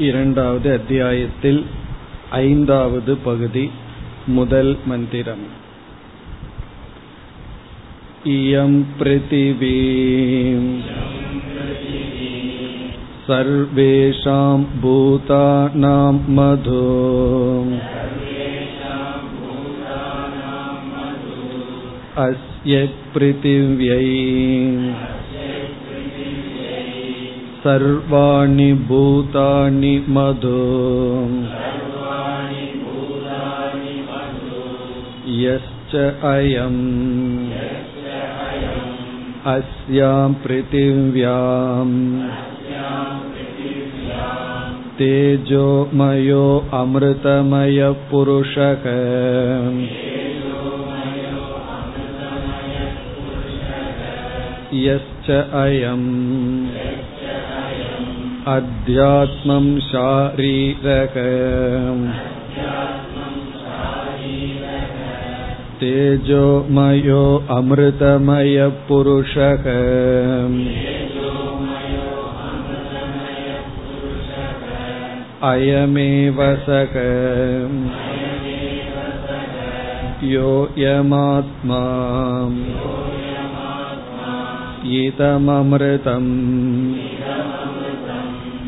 இரண்டாவது அத்தியாயத்தில் ஐந்தாவது பகுதி முதல் மந்திரம் इयं पृथिवी सर्वेषां भूतानां मधु अस्य पृथिव्यै सर्वाणि भूतानि मधु यश्च अयम् अस्यां पृथिव्याम् तेजोमयो अमृतमयपुरुषः यश्च अयम् अध्यात्मं शारीरक तेजोमयो अमृतमयपुरुषः अयमेव सः योऽयमात्मा इदममृतम्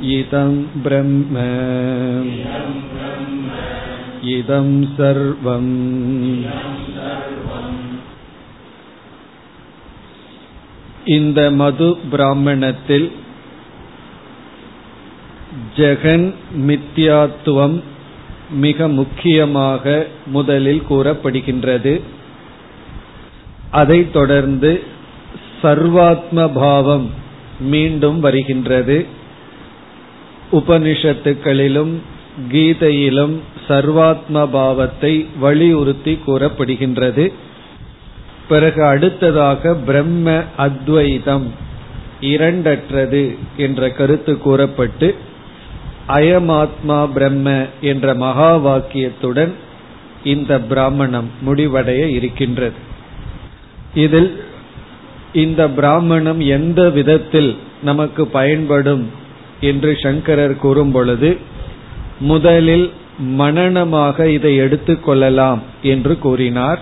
இதம் பிரம்ம இதம் சர்வம் இந்த மது பிராமணத்தில் ஜெகன் மித்யாத்துவம் மிக முக்கியமாக முதலில் கூறப்படுகின்றது. அதைத் தொடர்ந்து சர்வாத்ம பாவம் மீண்டும் வருகின்றது. உபனிஷத்துக்களிலும் கீதையிலும் சர்வாத்ம பாவத்தை வலியுறுத்தி கூறப்படுகின்றது. பிறகு அடுத்ததாக பிரம்ம அத்வைதம் இரண்டற்றது என்ற கருத்து கூறப்பட்டு அயமாத்மா பிரம்ம என்ற மகா வாக்கியத்துடன் இந்த பிராமணம் முடிவடைய இருக்கின்றது. இதில் இந்த பிராமணம் எந்த விதத்தில் நமக்கு பயன்படும் என்று சங்கரர் கூறும் பொழுது முதலில் மனநமாக இதை எடுத்துக்கொள்ளலாம் என்று கூறினார்.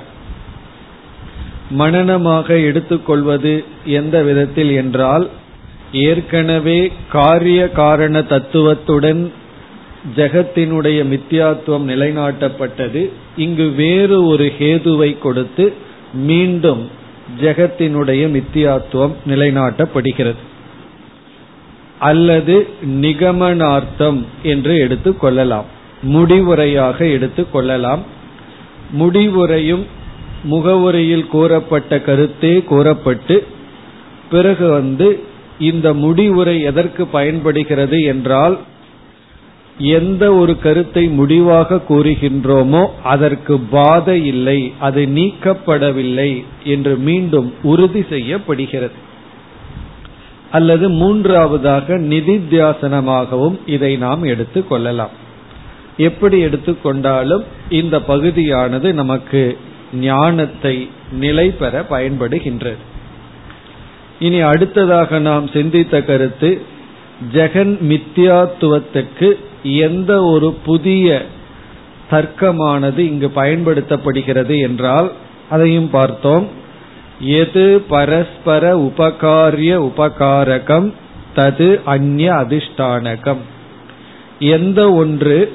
மனநமாக எடுத்துக்கொள்வது எந்த விதத்தில் என்றால் ஏற்கனவே காரிய காரண தத்துவத்துடன் ஜெகத்தினுடைய மித்தியாத்துவம் நிலைநாட்டப்பட்டது. இங்கு வேறு ஒரு ஹேதுவை கொடுத்து மீண்டும் ஜெகத்தினுடைய மித்தியாத்துவம் நிலைநாட்டப்படுகிறது. அல்லது நிகமனார்த்தம் என்று எடுத்துக் கொள்ளலாம். முடிவுரையாக எடுத்துக் கொள்ளலாம். முடிவுரையும் முகவுரையில் கூறப்பட்ட கருத்தே கூறப்பட்டு பிறகு வந்து இந்த முடிவுரை எதற்கு பயன்படுகிறது என்றால் எந்த ஒரு கருத்தை முடிவாக கூறுகின்றோமோ அதற்கு பாதை இல்லை அது நீக்கப்படவில்லை என்று மீண்டும் உறுதி செய்யப்படுகிறது. அல்லது மூன்றாவதாக நிதித்தியாசனமாகவும் இதை நாம் எடுத்துக் கொள்ளலாம். எப்படி எடுத்துக்கொண்டாலும் இந்த பகுதியானது நமக்கு ஞானத்தை நிலை பெற பயன்படுகின்றது. இனி அடுத்ததாக நாம் சிந்தித்த கருத்து ஜெகன் மித்யாத்துவத்துக்கு எந்த ஒரு புதிய தர்க்கமானது இங்கு பயன்படுத்தப்படுகிறது என்றால் அதையும் பார்த்தோம். எது பரஸ்பர உபகாரிய உபகாரகம் தது அந்நிய அதிஷ்டானகம். எந்த ஒன்று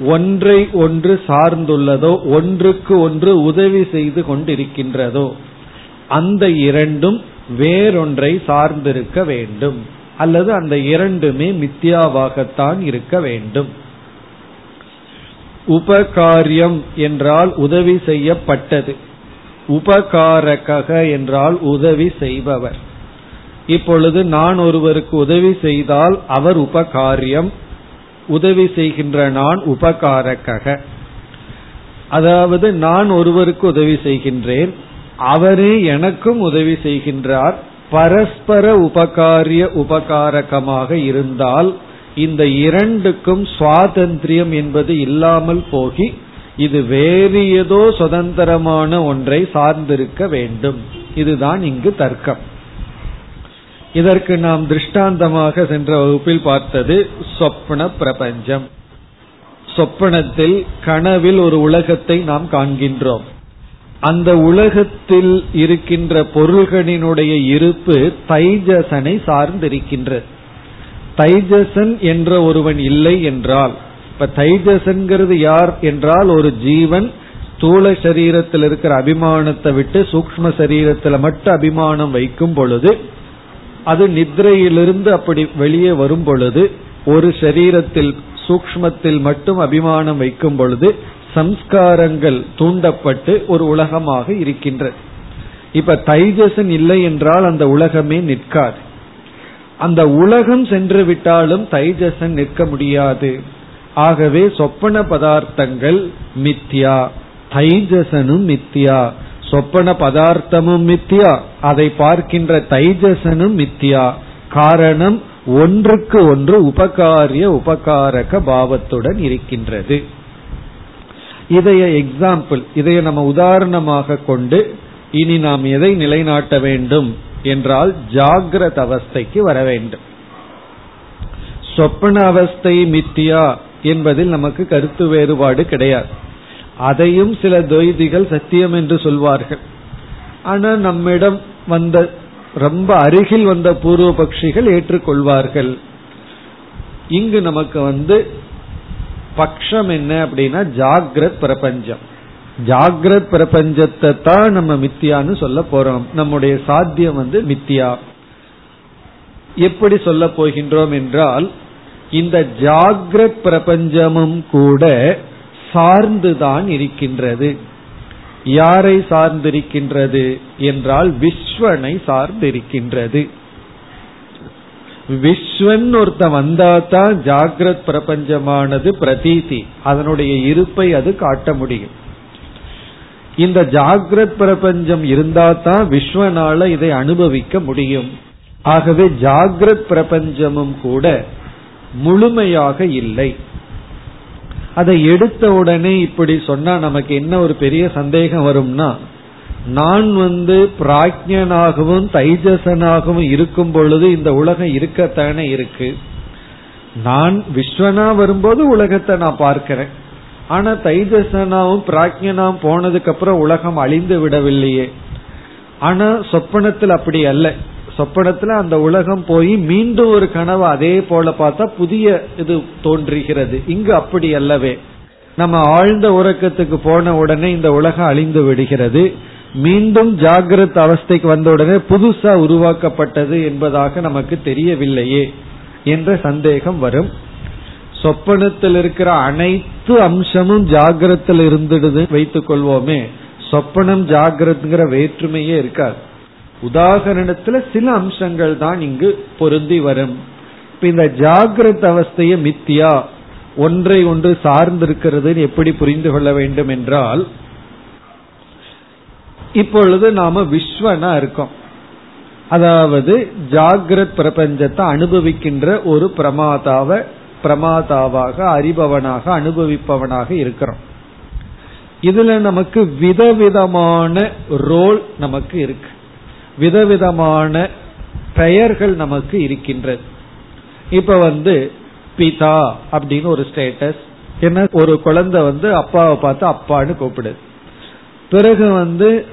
ஒன்றை ஒன்று சார்ந்துள்ளதோ ஒன்றுக்கு ஒன்று உதவி செய்து கொண்டிருக்கின்றதோ அந்த இரண்டும் வேறொன்றை சார்ந்திருக்க வேண்டும். அல்லது அந்த இரண்டுமே மித்யாவாகத்தான் இருக்க வேண்டும். உபகாரியம் என்றால் உதவி செய்யப்பட்டது. உபகாரக என்றால் உதவி செய்பவர். இப்பொழுது நான் ஒருவருக்கு உதவி செய்தால் அவர் உபகாரியம் உதவி செய்கின்ற நான் உபகாரக அதாவது நான் ஒருவருக்கு உதவி செய்கின்றேன் அவரே எனக்கும் உதவி செய்கின்றார் பரஸ்பர உபகாரிய உபகாரகமாக இருந்தால் இந்த இரண்டுக்கும் சுவாதந்திரியம் என்பது இல்லாமல் போகி இது வேறு ஏதோ சுதந்திரமான ஒன்றை சார்ந்திருக்க வேண்டும். இதுதான் இங்கு தர்க்கம். இதற்கு நாம் திருஷ்டாந்தமாக சென்ற வகுப்பில் பார்த்தது சொப்ன பிரபஞ்சம். சொப்பனத்தில் கனவில் ஒரு உலகத்தை நாம் காண்கின்றோம். அந்த உலகத்தில் இருக்கின்ற பொருள்களினுடைய இருப்பு தைஜசனை சார்ந்திருக்கின்றது. தைஜசன் என்ற ஒருவன் இல்லை என்றால் இப்ப தைஜசன்கிறது யார் என்றால் ஒரு ஜீவன் ஸ்தூல சரீரத்தில் இருக்கிற அபிமானத்தை விட்டு சூக்ம சரீரத்தில் மட்டும் அபிமானம் வைக்கும் பொழுது அது நித்ரையிலிருந்து அப்படி வெளியே வரும் பொழுது ஒரு சரீரத்தில் சூக்மத்தில் மட்டும் அபிமானம் வைக்கும் பொழுது சம்ஸ்காரங்கள் தூண்டப்பட்டு ஒரு உலகமாக இருக்கின்றது. இப்ப தைஜசன் இல்லை என்றால் அந்த உலகமே நிற்காது. அந்த உலகம் சென்று விட்டாலும் தைஜசன் நிற்க முடியாது. ஆகவே சொப்பன பதார்த்தங்கள் மித்யா தைஜசனும் மித்யா. சொப்பன பதார்த்தமும் மித்யா அதை பார்க்கின்ற தைஜசனும் மித்யா. காரணம் ஒன்றுக்கு ஒன்று உபகாரிய உபகாரக பாவத்துடன் இருக்கின்றது. இதைய எக்ஸாம்பிள் இதைய நம்ம உதாரணமாக கொண்டு இனி நாம் எதை நிலைநாட்ட வேண்டும் என்றால் ஜாகிரத அவஸ்தைக்கு வர வேண்டும். சொப்பன அவஸ்தை மித்தியா என்பதில் நமக்கு கருத்து வேறுபாடு கிடையாது. அதையும் சில துவைதிகள் சத்தியம் என்று சொல்வார்கள். ஆனா நம்மிடம் வந்த ரொம்ப அருகில் வந்த பூர்வ பட்சிகள் ஏற்றுக்கொள்வார்கள். இங்கு நமக்கு வந்து பக்ஷம் என்ன அப்படின்னா ஜாகிரத் பிரபஞ்சம். ஜாகிரத் பிரபஞ்சத்தை தான் நம்ம மித்தியான்னு சொல்ல போறோம். நம்முடைய சாத்தியம் வந்து மித்தியா. எப்படி சொல்ல போகின்றோம் என்றால் இந்த ஜாகிரத் பிரபஞ்சமும் கூட சார்ந்துதான் இருக்கின்றது. யாரை சார்ந்திருக்கின்றது என்றால் விஸ்வனை சார்ந்திருக்கின்றது. விஸ்வன் ஒருத்த வந்தாதான் ஜாகிரத் பிரபஞ்சமானது பிரதீதி. அதனுடைய இருப்பை அது காட்ட முடியும். இந்த ஜாகிரத் பிரபஞ்சம் இருந்தாதான் விஸ்வனால இதை அனுபவிக்க முடியும். ஆகவே ஜாகிரத் பிரபஞ்சமும் கூட முழுமையாக இல்லை. அதை எடுத்த உடனே இப்படி சொன்னா நமக்கு என்ன ஒரு பெரிய சந்தேகம் வரும்னா நான் வந்து பிராஜ்யனாகவும் தைஜசனாகவும் இருக்கும் பொழுது இந்த உலகம் இருக்கத்தானே இருக்கு. நான் விஸ்வனா வரும்போது உலகத்தை நான் பார்க்கிறேன். ஆனா தைஜசனாவும் பிராஜ்யனாவும் போனதுக்கு அப்புறம் உலகம் அழிந்து விடவில்லையே. ஆனா சொப்பனத்தில் அப்படி அல்ல. சொப்பனத்துல அந்த உலகம் போய் மீண்டும் ஒரு கனவு அதே போல பார்த்தா புதிய இது தோன்றுகிறது. இங்கு அப்படி அல்லவே. நம்ம ஆழ்ந்த உறக்கத்துக்கு போன உடனே இந்த உலகம் அழிந்து விடுகிறது. மீண்டும் ஜாகிரத அவஸ்தைக்கு வந்த உடனே புதுசா உருவாக்கப்பட்டது என்பதாக நமக்கு தெரியவில்லையே என்ற சந்தேகம் வரும். சொப்பனத்தில் இருக்கிற அனைத்து அம்சமும் ஜாகிரத்தில் இருந்துடுது வைத்துக் கொள்வோமே. சொப்பனம் ஜாகிரத்துங்கிற வேற்றுமையே இருக்காது. உதாகரணத்துல சில அம்சங்கள் தான் இங்கு பொருந்தி வரும். இப்ப இந்த ஜாகிரத அவஸ்தைய மித்தியா ஒன்றை ஒன்று சார்ந்திருக்கிறது எப்படி புரிந்து கொள்ள வேண்டும் என்றால் இப்பொழுது நாம விஸ்வனா இருக்கோம். அதாவது ஜாகிரத் பிரபஞ்சத்தை அனுபவிக்கின்ற ஒரு பிரமாதாவ பிரமாதாவாக அறிபவனாக அனுபவிப்பவனாக இருக்கிறோம். இதுல நமக்கு விதவிதமான ரோல் நமக்கு இருக்கு. விதவிதமான பெயர்கள் நமக்கு இருக்கின்றது. இப்ப வந்து பிதா அப்படின்னு ஒரு ஸ்டேட்டஸ் என்ன? ஒரு குழந்தை வந்து அப்பாவை பார்த்து அப்பான்னு கூப்பிடுது. பிறகு வந்து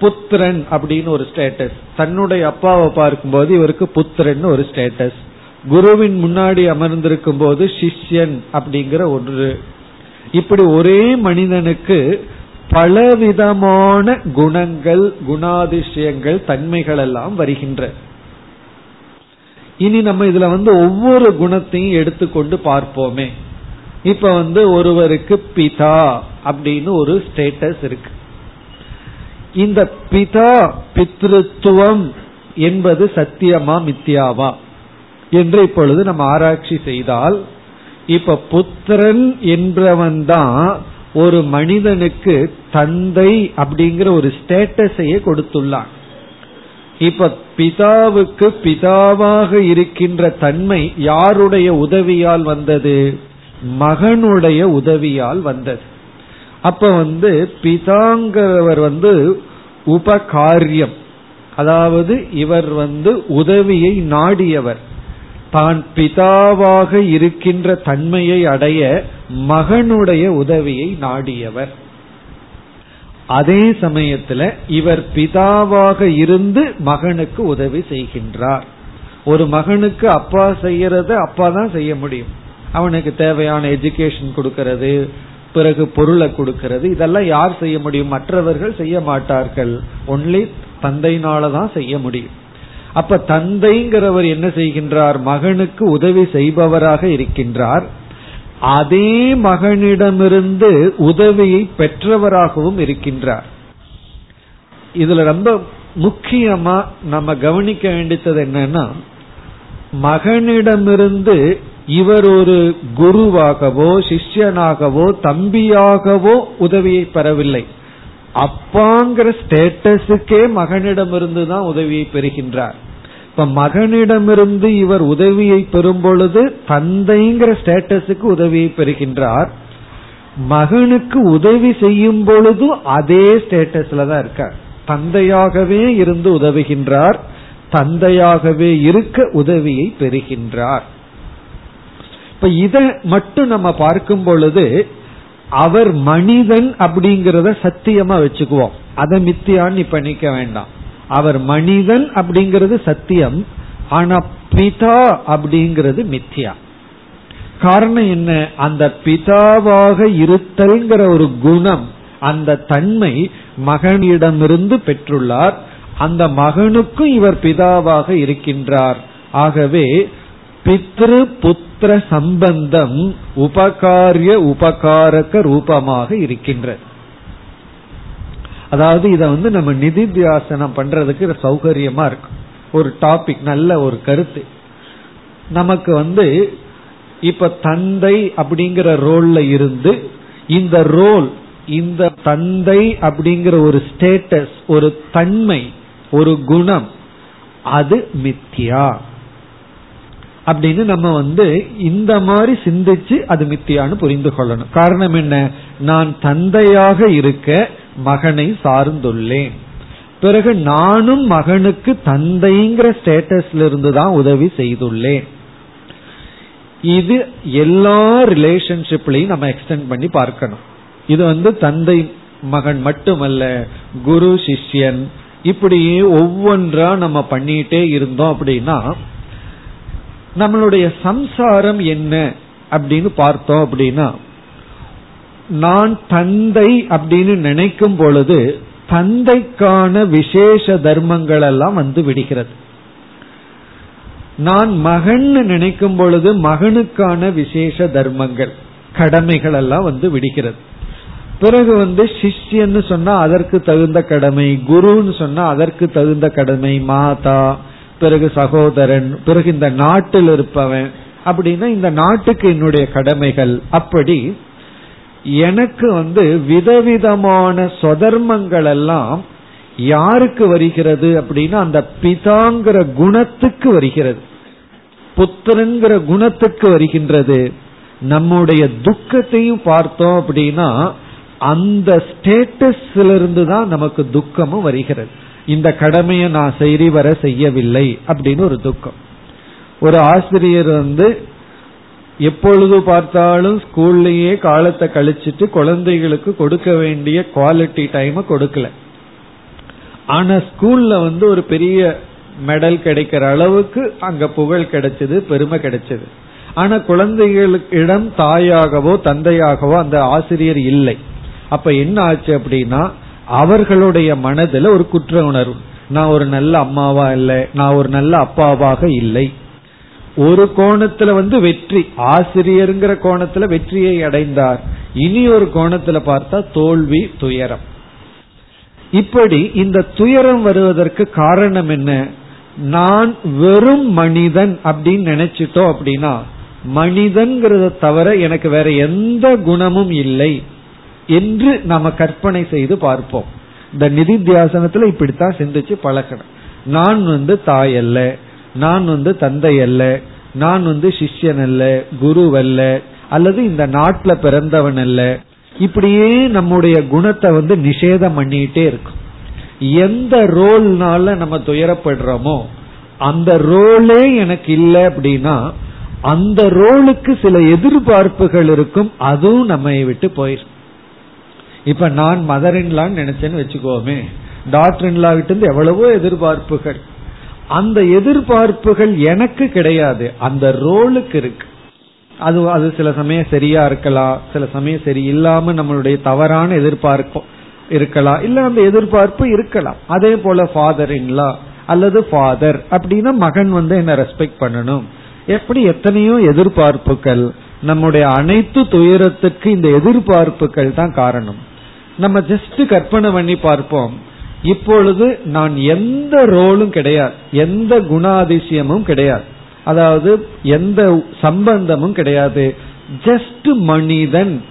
புத்திரன் அப்படின்னு ஒரு ஸ்டேட்டஸ் தன்னுடைய அப்பாவை பார்க்கும்போது இவருக்கு புத்திரன் ஒரு ஸ்டேட்டஸ் குருவின் முன்னாடி அமர்ந்திருக்கும் போது சிஷ்யன் அப்படிங்கிற ஒன்று இப்படி ஒரே மனிதனுக்கு பலவிதமான குணங்கள் குணாதிசயங்கள் தன்மைகள் எல்லாம் வருகின்ற. இனி நம்ம இதுல வந்து ஒவ்வொரு குணத்தையும் எடுத்துக்கொண்டு பார்ப்போமே. இப்ப வந்து ஒருவருக்கு பிதா அப்படின்னு ஒரு ஸ்டேட்டஸ் இருக்கு. இந்த பிதா பித்ருத்துவம் என்பது சத்தியமா மித்தியாவா என்று இப்பொழுது நம்ம ஆராய்ச்சி செய்தால் இப்ப புத்திரன் என்றவன் தான் ஒரு மனிதனுக்கு தந்தை அப்படிங்கிற ஒரு ஸ்டேட்டஸையே கொடுத்துள்ளான். இப்ப பிதாவுக்கு பிதாவாக இருக்கின்ற தன்மை யாருடைய உதவியால் வந்தது? மகனுடைய உதவியால் வந்தது. அப்ப வந்து பிதாங்கிறவர் வந்து உபகாரியம். அதாவது இவர் வந்து உதவியை நாடியவர். தான் பிதாவாக இருக்கின்ற தன்மையை அடைய மகனுடைய உதவியை நாடியவர். அதே சமயத்துல இவர் பிதாவாக இருந்து மகனுக்கு உதவி செய்கின்றார். ஒரு மகனுக்கு அப்பா செய்யறத அப்பா தான் செய்ய முடியும். அவனுக்கு தேவையான எஜுகேஷன் கொடுக்கறது பிறகு பொருளை கொடுக்கறது இதெல்லாம் யார் செய்ய முடியும்? மற்றவர்கள் செய்ய மாட்டார்கள். ஒன்லி தந்தையினால தான் செய்ய முடியும். அப்ப தந்தைங்கிறவர் என்ன செய்கின்றார்? மகனுக்கு உதவி செய்பவராக இருக்கின்றார். அதே மகனிடமிருந்து உதவியை பெற்றவராகவும் இருக்கின்றார். இதுல ரொம்ப முக்கியமா நம்ம கவனிக்க வேண்டியது என்னன்னா மகனிடமிருந்து இவர் ஒரு குருவாகவோ சிஷ்யனாகவோ தம்பியாகவோ உதவியை பெறவில்லை. அப்பாங்கிற ஸ்டேட்டஸுக்கே மகனிடமிருந்து தான் உதவியை பெறுகின்றார். இப்ப மகனிடமிருந்து இவர் உதவியை பெறும் பொழுது தந்தைங்கிற ஸ்டேட்டஸுக்கு உதவியை பெறுகின்றார். மகனுக்கு உதவி செய்யும் பொழுதும் அதே ஸ்டேட்டஸ்ல தான் இருக்கார். தந்தையாகவே இருந்து உதவுகின்றார். தந்தையாகவே இருக்க உதவியை பெறுகின்றார். இப்ப இதை மட்டும் நம்ம பார்க்கும் பொழுது அவர் மனிதன் அப்படிங்கறத சத்தியமா வச்சுக்குவோம். அதை மித்தியான்னு இப்ப நிக்க வேண்டாம். அவர் மனிதன் அப்படிங்கிறது சத்தியம் ஆனா பிதா அப்படிங்கிறது மித்யா. காரணம் என்ன? அந்த பிதாவாக இருத்தல்ங்கிற ஒரு குணம் அந்த தன்மை மகனிடமிருந்து பெற்றுள்ளார். அந்த மகனுக்கும் இவர் பிதாவாக இருக்கின்றார். ஆகவே பித்ரு புத்திர சம்பந்தம் உபகாரிய உபகாரக ரூபமாக இருக்கின்றது. அதாவது இதை வந்து நம்ம நிதித்தியாசனம் பண்றதுக்கு சௌகரியமா இருக்கும் ஒரு டாபிக் நல்ல ஒரு கருத்து. நமக்கு வந்து இப்ப தந்தை அப்படிங்கிற ரோல்ல இருந்து இந்த ரோல் இந்த தந்தை அப்படிங்கிற ஒரு ஸ்டேட்டஸ் ஒரு தன்மை ஒரு குணம் அது மித்தியா. அப்படின்னு நம்ம வந்து இந்த மாதிரி சிந்திச்சு அது மித்தியான்னு புரிந்து கொள்ளணும். காரணம் என்ன? நான் தந்தையாக இருக்க மகனை சார்ந்துள்ளேன். பிறகு நானும் மகனுக்கு தந்தைங்கிற ஸ்டேட்டஸ்ல இருந்து தான் உதவி செய்துள்ளேன். இது எல்லா ரிலேஷன்ஷிப்லையும் நம்ம எக்ஸ்டென்ட் பண்ணி பார்க்கணும். இது வந்து தந்தை மகன் மட்டுமல்ல குரு சிஷ்யன் இப்படியே ஒவ்வொன்றா நம்ம பண்ணிட்டே இருந்தோம் அப்படின்னா நம்மளுடைய சம்சாரம் என்ன அப்படின்னு பார்த்தோம் அப்படின்னா நான் தந்தை அப்படின்னு நினைக்கும் பொழுது தந்தைக்கான விசேஷ தர்மங்கள் எல்லாம் வந்து விடுகிறது. நான் மகன் நினைக்கும் பொழுது மகனுக்கான விசேஷ தர்மங்கள் கடமைகள் எல்லாம் வந்து விடுகிறது. பிறகு வந்து சிஷ்யன்னு சொன்னா அதற்கு தகுந்த கடமை குருன்னு சொன்னா அதற்கு தகுந்த கடமை மாதா பிறகு சகோதரன் பிறகு இந்த நாட்டில் இருப்பவன் அப்படின்னா இந்த நாட்டுக்கு என்னுடைய கடமைகள் அப்படி எனக்கு வந்து விதவிதமான சொதர்மங்கள் எல்லாம் யாருக்கு வருகிறது அப்படின்னா அந்த பிதாங்கிற குணத்துக்கு வருகிறது. புத்திரங்கிற குணத்துக்கு வருகின்றது. நம்முடைய துக்கத்தையும் பார்த்தோம் அப்படின்னா அந்த ஸ்டேட்டஸ்ல இருந்து தான் நமக்கு துக்கமும் வருகிறது. இந்த கடமையை நான் சரி வர செய்யவில்லை அப்படின்னு ஒரு துக்கம். ஒரு ஆசிரியர் வந்து எப்பொழுது பார்த்தாலும் ஸ்கூல்லயே காலத்தை கழிச்சிட்டு குழந்தைகளுக்கு கொடுக்க வேண்டிய குவாலிட்டி டைம் கொடுக்கல. ஆனா ஸ்கூல்ல வந்து ஒரு பெரிய மெடல் கிடைக்கிற அளவுக்கு அங்க புகழ் கிடைச்சது பெருமை கிடைச்சது. ஆனா குழந்தைகளுக்கிடம் தாயாகவோ தந்தையாகவோ அந்த ஆசிரியர் இல்லை. அப்ப என்ன ஆச்சு அப்படின்னா அவர்களுடைய மனதில் ஒரு குற்ற உணர்வு. நான் ஒரு நல்ல அம்மாவா இல்லை நான் ஒரு நல்ல அப்பாவாக இல்லை. ஒரு கோணத்துல வந்து வெற்றி ஆசிரியருங்கிற கோணத்துல வெற்றியை அடைந்தார். இனி ஒரு கோணத்துல பார்த்தா தோல்வி துயரம். இப்படி இந்த துயரம் வருவதற்கு காரணம் என்ன? நான் வெறும் மனிதன் அப்படின்னு நினைச்சிட்டோம் அப்படின்னா மனிதன்கிறத தவிர எனக்கு வேற எந்த குணமும் இல்லை என்று நாம கற்பனை செய்து பார்ப்போம். இந்த நிதித்தியாசனத்துல இப்படித்தான் சிந்திச்சு பழக்கணும். நான் வந்து தாய் அல்ல நான் வந்து தந்தை அல்ல நான் வந்து சிஷ்யன் அல்ல குரு அல்ல அல்லது இந்த நாட்டுல பிறந்தவன் அல்ல இப்படியே நம்முடைய குணத்தை வந்து நிஷேதம் பண்ணிட்டே இருக்கும். எந்த ரோல்னால நம்ம துயரப்படுறோமோ அந்த ரோலே எனக்கு இல்லை அப்படின்னா அந்த ரோலுக்கு சில எதிர்பார்ப்புகள் இருக்கும் அதுவும் நம்ம விட்டு போயிடும் இப்ப நான் மதர் இன்லான்னு நினைச்சேன்னு வச்சுக்கோமே டாக்டர் இன்லா விட்டு எவ்வளவோ எதிர்பார்ப்புகள். அந்த எதிர்பார்ப்புகள் எனக்கு கிடையாது. அந்த ரோலுக்கு இருக்கு. அது அது சில சமயம் சரியா இருக்கலாம். சில சமயம் சரி இல்லாம நம்மளுடைய தவறான எதிர்பார்ப்பு இருக்கலாம். இல்ல அந்த எதிர்பார்ப்பு இருக்கலாம். அதே போல ஃபாதர் இன்லா அல்லது ஃபாதர் அப்படின்னா மகன் வந்து என்ன ரெஸ்பெக்ட் பண்ணணும். எப்படி எத்தனையோ எதிர்பார்ப்புகள் நம்முடைய அனைத்து துயரத்துக்கு இந்த எதிர்பார்ப்புகள் தான் காரணம். நம்ம ஜஸ்ட் கற்பனை பண்ணி பார்ப்போம். இப்பொழுது நான் எந்த ரோலும் கிடையாது. எந்த குணாதிசயமும் கிடையாது. அதாவது எந்த சம்பந்தமும் கிடையாது. ஜஸ்ட் மனிதன்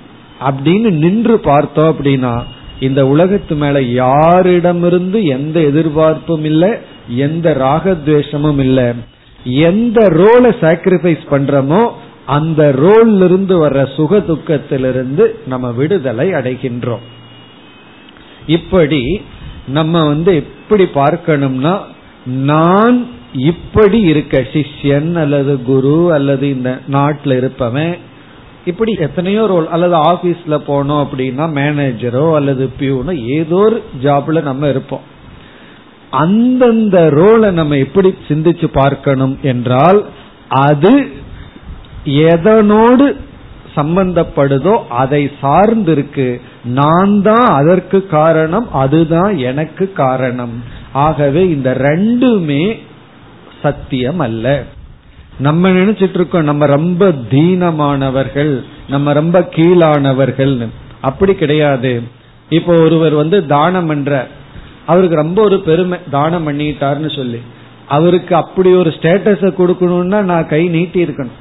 அப்படின்னு நின்று பார்த்தோம் அப்படின்னா இந்த உலகத்து மேல யாரிடமிருந்து எந்த எதிர்பார்ப்பும் இல்லை எந்த ராகத்வேஷமும் இல்லை. எந்த ரோலை சாக்ரிஃபைஸ் பண்றோமோ அந்த ரோல்ல இருந்து வர்ற சுக துக்கத்திலிருந்து நம்ம விடுதலை அடைகின்றோம். இப்படி நம்ம வந்து எப்படி பார்க்கணும்னா நான் இப்படி இருக்க சிஷ்யன் அல்லது குரு அல்லது இந்த நாட்டில் இருப்பவன் இப்படி எத்தனையோ ரோல் அல்லது ஆபீஸ்ல போனோம் அப்படின்னா மேனேஜரோ அல்லது பியூனோ ஏதோ ஒரு ஜாப்ல நம்ம இருப்போம். அந்தந்த ரோலை நம்ம எப்படி சிந்திச்சு பார்க்கணும் என்றால் அது எதனோடு சம்பந்தப்படுதோ அதை சார்ந்திருக்கு. நான் தான் அதற்கு காரணம் அதுதான் எனக்கு காரணம். ஆகவே இந்த ரெண்டுமே சத்தியம் அல்ல. நம்ம நினைச்சிட்டு இருக்கோம் நம்ம ரொம்ப தீனமானவர்கள் நம்ம ரொம்ப கீழானவர்கள் அப்படி கிடையாது. இப்போ ஒருவர் வந்து தானம் பண்ற அவருக்கு ரொம்ப ஒரு பெருமை தானம் பண்ணிட்டாருன்னு சொல்லி. அவருக்கு அப்படி ஒரு ஸ்டேட்டஸ கொடுக்கணும்னா நான் கை நீட்டி இருக்கணும்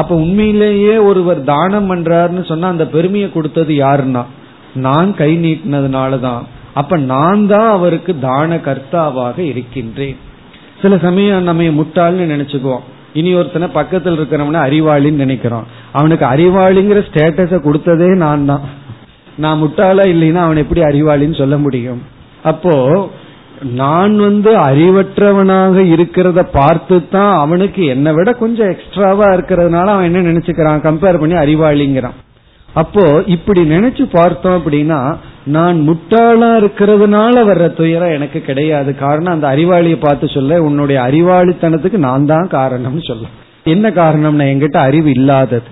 அப்ப உண்மையிலேயே ஒருவர் தானம் பண்றாருன்னு சொன்னா அந்த பெருமையை கொடுத்தது யாருன்னா? நான் கை நீட்டினதுனாலதான். அப்ப நான் தான் அவருக்கு தான கர்த்தாவாக இருக்கின்றேன். சில சமயம் நம்ம முட்டாள்னு நினைச்சுக்குவோம். இனி ஒருத்தனை பக்கத்தில் இருக்கிறவன அறிவாளின்னு நினைக்கிறோம். அவனுக்கு அறிவாளிங்கிற ஸ்டேட்டஸ கொடுத்ததே நான் தான் நான் முட்டாளா இல்லைன்னா அவன் எப்படி அறிவாளின்னு சொல்ல முடியும்? அப்போ நான் வந்து அறிவற்றவனாக இருக்கிறத பார்த்து தான் அவனுக்கு என்னை விட கொஞ்சம் எக்ஸ்ட்ராவா இருக்கிறதுனால அவன் என்ன நினைச்சுக்கிறான்? கம்பேர் பண்ணி அறிவாளிங்கிறான். அப்போ இப்படி நினைச்சு பார்த்தோம் அப்படின்னா நான் முட்டாளா இருக்கிறதுனால வர்ற துயரம் எனக்கு கிடையாது. காரணம் அந்த அறிவாளியை பார்த்து சொல்ல உன்னுடைய அறிவாளித்தனத்துக்கு நான் தான் காரணம்னு சொல்ல. என்ன காரணம்னா என்கிட்ட அறிவு இல்லாதது.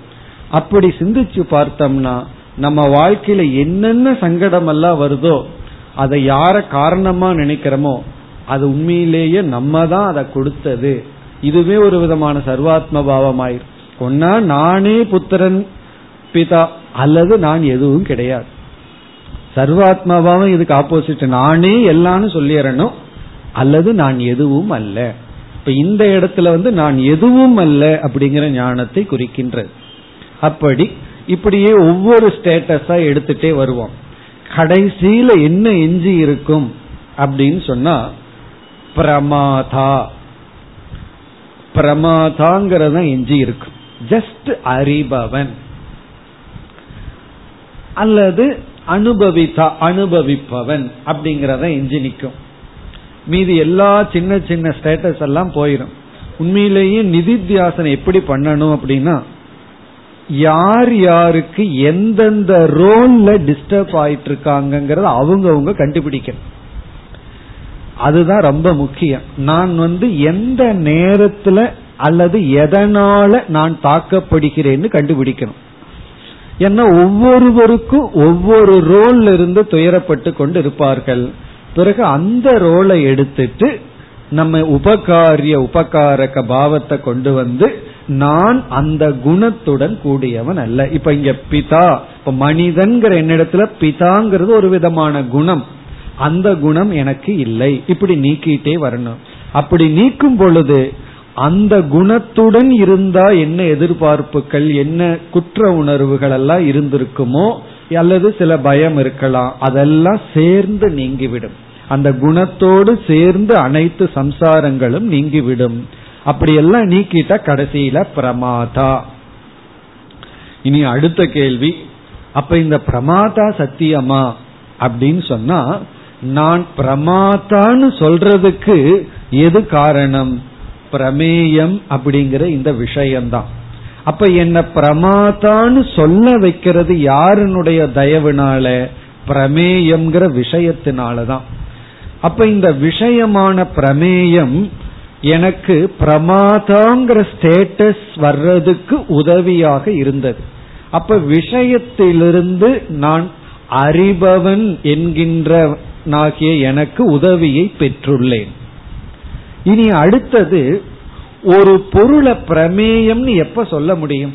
அப்படி சிந்திச்சு பார்த்தோம்னா நம்ம வாழ்க்கையில என்னென்ன சங்கடம் எல்லாம் வருதோ அதை யார காரணமா நினைக்கிறோமோ அது உண்மையிலேயே நம்ம தான் அதை கொடுத்தது. இதுவே ஒரு விதமான சர்வாத்ம பாவமாயிரும் ஒன்னா நானே புத்திரன் பிதா அல்லது நான் எதுவும் கிடையாது. சர்வாத்மாவும் இதுக்கு ஆப்போசிட் நானே எல்லாம்னு சொல்லிடணும் அல்லது நான் எதுவும் அல்ல. இப்ப இந்த இடத்துல வந்து நான் எதுவும் அல்ல அப்படிங்கிற ஞானத்தை குறிக்கின்றது. அப்படி இப்படியே ஒவ்வொரு ஸ்டேட்டஸா எடுத்துட்டே வருவோம். கடைசியில என்ன எஞ்சி இருக்கும் அப்படின்னு சொன்னா பிரமாதா. பிரமாதாங்கிறத எஞ்சி இருக்கும் ஜஸ்ட் அறிபவன். அல்லது அனுபவித்தா அனுபவிப்பவன் அப்படிங்கிறத எஞ்சி நிற்கும் மீதி எல்லா சின்ன சின்ன ஸ்டேட்டஸ் எல்லாம் போயிடும் உண்மையிலேயே நிதித்தியாசனம் எப்படி பண்ணணும் அப்படின்னா யார் யாருக்கு எந்தெந்த ரோல்ல டிஸ்டர்ப் ஆயிட்டு இருக்காங்கிறத அவங்கவுங்க கண்டுபிடிக்கணும். அதுதான் ரொம்ப முக்கியம். நான் வந்து எந்த நேரத்துல அல்லது எதனால நான் தாக்கப்படுகிறேன்னு கண்டுபிடிக்கணும். ஏன்னா ஒவ்வொருவருக்கும் ஒவ்வொரு ரோல்ல இருந்து துயரப்பட்டு கொண்டு இருப்பார்கள். பிறகு அந்த ரோலை எடுத்துட்டு நம்ம உபகாரிய உபகாரக பாவத்தை கொண்டு வந்து நான் அந்த குணத்துடன் கூடியவன் அல்ல. இப்ப இங்க பிதா இப்ப மனிதன்கிற என்னிடத்துல பிதாங்கிறது ஒரு விதமான குணம். அந்த குணம் எனக்கு இல்லை. இப்படி நீக்கிட்டே வரணும். அப்படி நீக்கும் பொழுது அந்த குணத்துடன் இருந்தா என்ன எதிர்பார்ப்புகள் என்ன குற்ற உணர்வுகள் எல்லாம் இருந்திருக்குமோ அல்லது சில பயம் இருக்கலாம். அதெல்லாம் சேர்ந்து நீங்கிவிடும். அந்த குணத்தோடு சேர்ந்து அனைத்து சம்சாரங்களும் நீங்கிவிடும். அப்படியெல்லாம் நீக்கிட்ட கடைசியில பிரமாதா. இனி அடுத்த கேள்வி அப்ப இந்த பிரமாதா சத்தியமா? அப்படின்னு சொன்னா நான் பிரமாதான்னு சொல்றதுக்கு எது காரணம்? பிரமேயம் அப்படிங்கிற இந்த விஷயம்தான். அப்ப என்ன பிரமாதான்னு சொல்ல வைக்கிறது யாருனுடைய தயவுனால? பிரமேயம்ங்கிற விஷயத்தினாலதான். அப்ப இந்த விஷயமான பிரமேயம் எனக்கு பிரமாதாங்கிற ஸ்டேட்டஸ் வர்றதுக்கு உதவியாக இருந்தது. அப்ப விஷயத்திலிருந்து நான் அறிபவன் என்கின்ற நாகிய எனக்கு உதவியை பெற்றுள்ளேன். இனி அடுத்தது ஒரு பொருளை பிரமேயம்னு எப்ப சொல்ல முடியும்?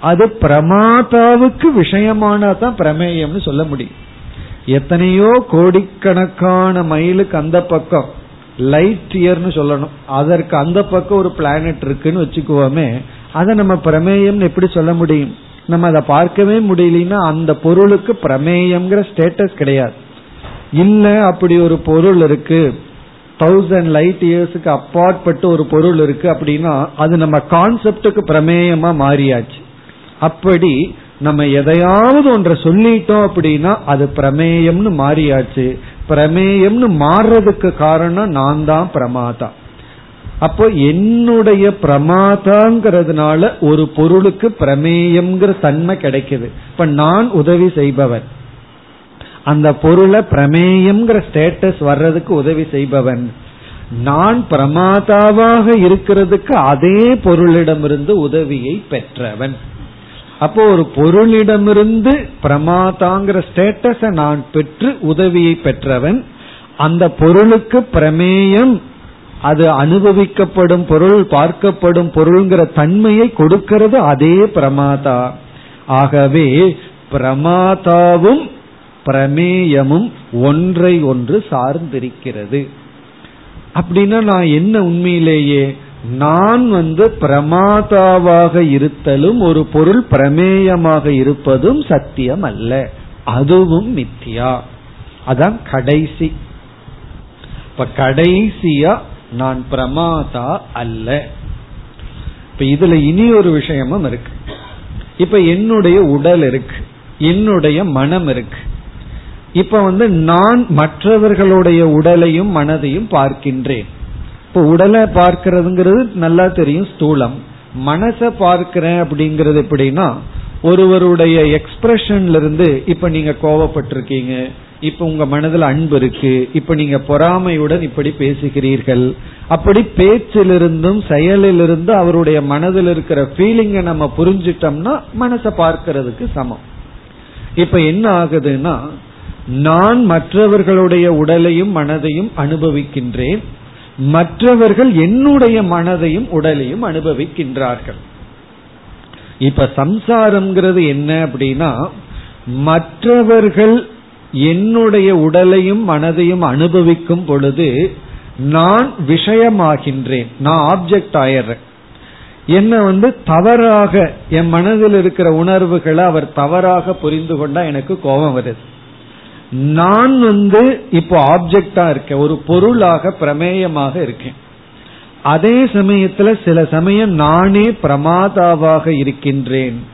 அது பிரமாதாவுக்கு விஷயமானதான் பிரமேயம்னு சொல்ல முடியும். எத்தனையோ கோடிக்கணக்கான மைலுக்கு அந்த பக்கம் லைட் இயர்னு சொல்லணும். அதற்கு அந்த பக்கம் ஒரு பிளானட் இருக்குன்னு வச்சுக்குவோமே அதை நம்ம பிரமேயம்னு எப்படி சொல்ல முடியும்? நம்ம அதை பார்க்கவே முடியலன்னா அந்த பொருளுக்கு பிரமேயம்ங்கிற ஸ்டேட்டஸ் கிடையாது. இல்ல அப்படி ஒரு பொருள் இருக்கு. தௌசண்ட் லைட் இயர்ஸுக்கு அப்பாற்பட்டு ஒரு பொருள் இருக்கு அப்படின்னா அது நம்ம கான்செப்டுக்கு பிரமேயமா மாறியாச்சு. அப்படி நம்ம எதையாவது ஒன்றை சொல்லிட்டோம் அப்படின்னா அது பிரமேயம்னு மாறியாச்சு. பிரமேயம்னு மாறுறதுக்கு காரணம் நான் தான் பிரமாதா. அப்போ என்னுடைய பிரமாதாங்கிறதுனால ஒரு பொருளுக்கு பிரமேயம்ங்கிற தன்மை கிடைக்குது. இப்ப நான் உதவி செய்பவன். அந்த பொருளை பிரமேயம்ங்கிற ஸ்டேட்டஸ் வர்றதுக்கு உதவி செய்பவன். நான் பிரமாதாவாக இருக்கிறதுக்கு அதே பொருளிடமிருந்து உதவியை பெற்றவன். அப்போ ஒரு பொருளிடமிருந்து பிரமாதாங்கிற ஸ்டேட்டஸ நான் பெற்று உதவியை பெற்றவன் அந்த பொருளுக்கு பிரமேயம் அது அனுபவிக்கப்படும் பொருள் பார்க்கப்படும் பொருள்ங்கிற தன்மையை கொடுக்கிறது அதே பிரமாதா. ஆகவே பிரமாதாவும் பிரமேயமும் ஒன்றை ஒன்று சார்ந்திருக்கிறது. அப்படின்னா நான் என்ன உண்மையிலேயே நான் வந்து பிரமாதாவாக இருத்தலும் ஒரு பொருள் பிரமேயமாக இருப்பதும் சத்தியம் அல்ல அதுவும் மித்தியா அதான் கடைசி. இப்ப கடைசியா நான் பிரமாதா அல்ல. இப்ப இதுல இனி ஒரு விஷயமும் இருக்கு. இப்ப என்னுடைய உடல் இருக்கு. என்னுடைய மனம் இருக்கு. இப்ப வந்து நான் மற்றவர்களுடைய உடலையும் மனதையும் பார்க்கின்றேன். இப்ப உடலை பார்க்கிறதுங்கிறது நல்லா தெரியும் ஸ்தூலம். மனசை பார்க்கிறேன் அப்படிங்கறது எப்படின்னா ஒருவருடைய எக்ஸ்பிரஷன்ல இருந்து இப்ப நீங்க கோவப்பட்டிருக்கீங்க இப்ப உங்க மனதில் அன்பு இருக்கு இப்ப நீங்க பொறாமையுடன் இப்படி பேசுகிறீர்கள். அப்படி பேச்சிலிருந்தும் செயலிலிருந்து அவருடைய மனதில் இருக்கிற ஃபீலிங்கை நம்ம புரிஞ்சிட்டோம்னா மனசை பார்க்கறதுக்கு சமம். இப்ப என்ன ஆகுதுன்னா நான் மற்றவர்களுடைய உடலையும் மனதையும் அனுபவிக்கின்றேன் மற்றவர்கள் என்னுடைய மனதையும் உடலையும் அனுபவிக்கின்றார்கள். இப்ப சம்சாரம்ங்கிறது என்ன அப்படின்னா மற்றவர்கள் என்னுடைய உடலையும் மனதையும் அனுபவிக்கும் பொழுது நான் விஷயமாகின்றேன் நான் ஆப்ஜெக்ட் ஆயிடுறேன். என்ன வந்து தவறாக என் மனதில் இருக்கிற உணர்வுகளை அவர் தவறாக புரிந்து கொண்டா எனக்கு கோபம் வருது. நான் வந்து இப்போ ஆப்ஜெக்டா இருக்கேன். ஒரு பொருளாக பிரமேயமாக இருக்கேன். அதே சமயத்துல சில சமயம் நானே பிரமாதாவாக இருக்கின்றேன்.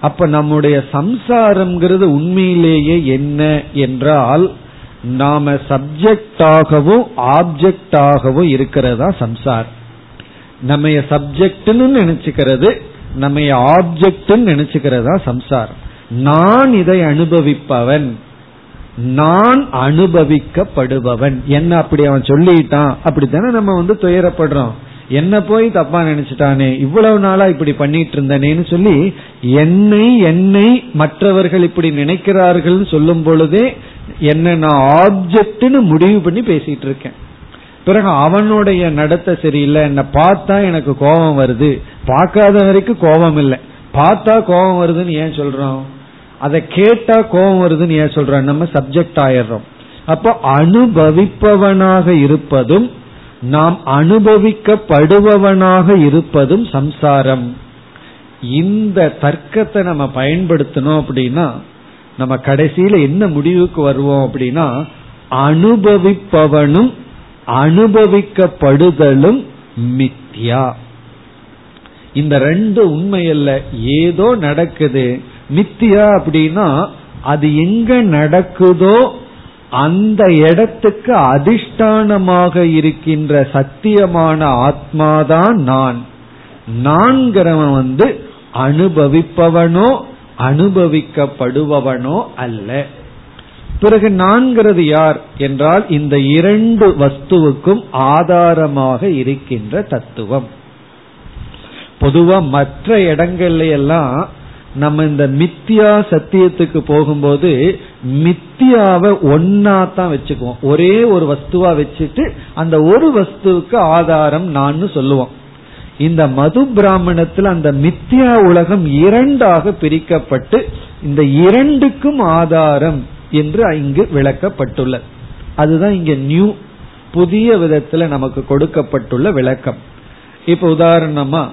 அப்ப நம்முடைய சம்சாரம்ங்கிறது உண்மையிலேயே என்ன என்றால் நாம சப்ஜெக்டாகவும் ஆப்ஜெக்டாகவும் இருக்கிறதா சம்சார் நம்ம சப்ஜெக்ட்னு நினைச்சுக்கிறது நம்ம ஆப்ஜெக்ட்னு நினைச்சுக்கிறதா சம்சார் நான் இதை அனுபவிப்பவன். நான் அனுபவிக்கப்படுபவன். என்ன அப்படி அவன் சொல்லிட்டான்? அப்படித்தானே நம்ம வந்து துயரப்படுறோம். என்ன போய் தப்பா நினைச்சிட்டானே? இவ்வளவு நாளா இப்படி பண்ணிட்டு இருந்தனேன்னு சொல்லி என்னை என்னை மற்றவர்கள் இப்படி நினைக்கிறார்கள் சொல்லும் பொழுதே என்ன நான் ஆப்ஜெக்ட்னு முடிவு பண்ணி பேசிட்டு இருக்கேன். பிறகு அவனுடைய நடத்த சரியில்லை. என்ன பார்த்தா எனக்கு கோபம் வருது. பார்க்காத வரைக்கும் கோபம் இல்லை. பார்த்தா கோபம் வருதுன்னு ஏன் சொல்றோம்? அதை கேட்டா கோபம் வருதுன்னு ஏன் சொல்ற? நம்ம சப்ஜெக்ட் ஆயிடுறோம். அப்போ அனுபவிப்பவனாக இருப்பதும் நாம் அனுபவிக்கப்படுபவனாக இருப்பதும் சம்சாரம். இந்த தர்க்கத்தை நம்ம பயன்படுத்தணும் அப்படின்னா நம்ம கடைசியில என்ன முடிவுக்கு வருவோம் அப்படின்னா அனுபவிப்பவனும் அனுபவிக்கப்படுதலும் மித்யா. இந்த ரெண்டு உண்மையல்ல ஏதோ நடக்குது மித்தியா அப்படின்னா அது எங்க நடக்குதோ அந்த இடத்துக்கு அதிஷ்டானமாக இருக்கின்ற சத்தியமான ஆத்மாதான் நான். நான்கிறவன் வந்து அனுபவிப்பவனோ அனுபவிக்கப்படுபவனோ அல்ல. பிறகு நான்கிறது யார் என்றால் இந்த இரண்டு வஸ்துவுக்கும் ஆதாரமாக இருக்கின்ற தத்துவம். பொதுவா மற்ற இடங்கள்ல எல்லாம் நம்ம இந்த மித்தியா சத்தியத்துக்கு போகும்போது மித்தியாவை ஒன்னா தான் வச்சுக்குவோம். ஒரே ஒரு வஸ்துவா வச்சுட்டு அந்த ஒரு வஸ்துவுக்கு ஆதாரம் நான் சொல்லுவோம். இந்த மது பிராமணத்தில் அந்த மித்தியா உலகம் இரண்டாக பிரிக்கப்பட்டு இந்த இரண்டுக்கும் ஆதாரம் என்று இங்கு விளக்கப்பட்டுள்ளது. அதுதான் இங்க நியூ புதிய விதத்துல நமக்கு கொடுக்கப்பட்டுள்ள விளக்கம். இப்ப உதாரணமா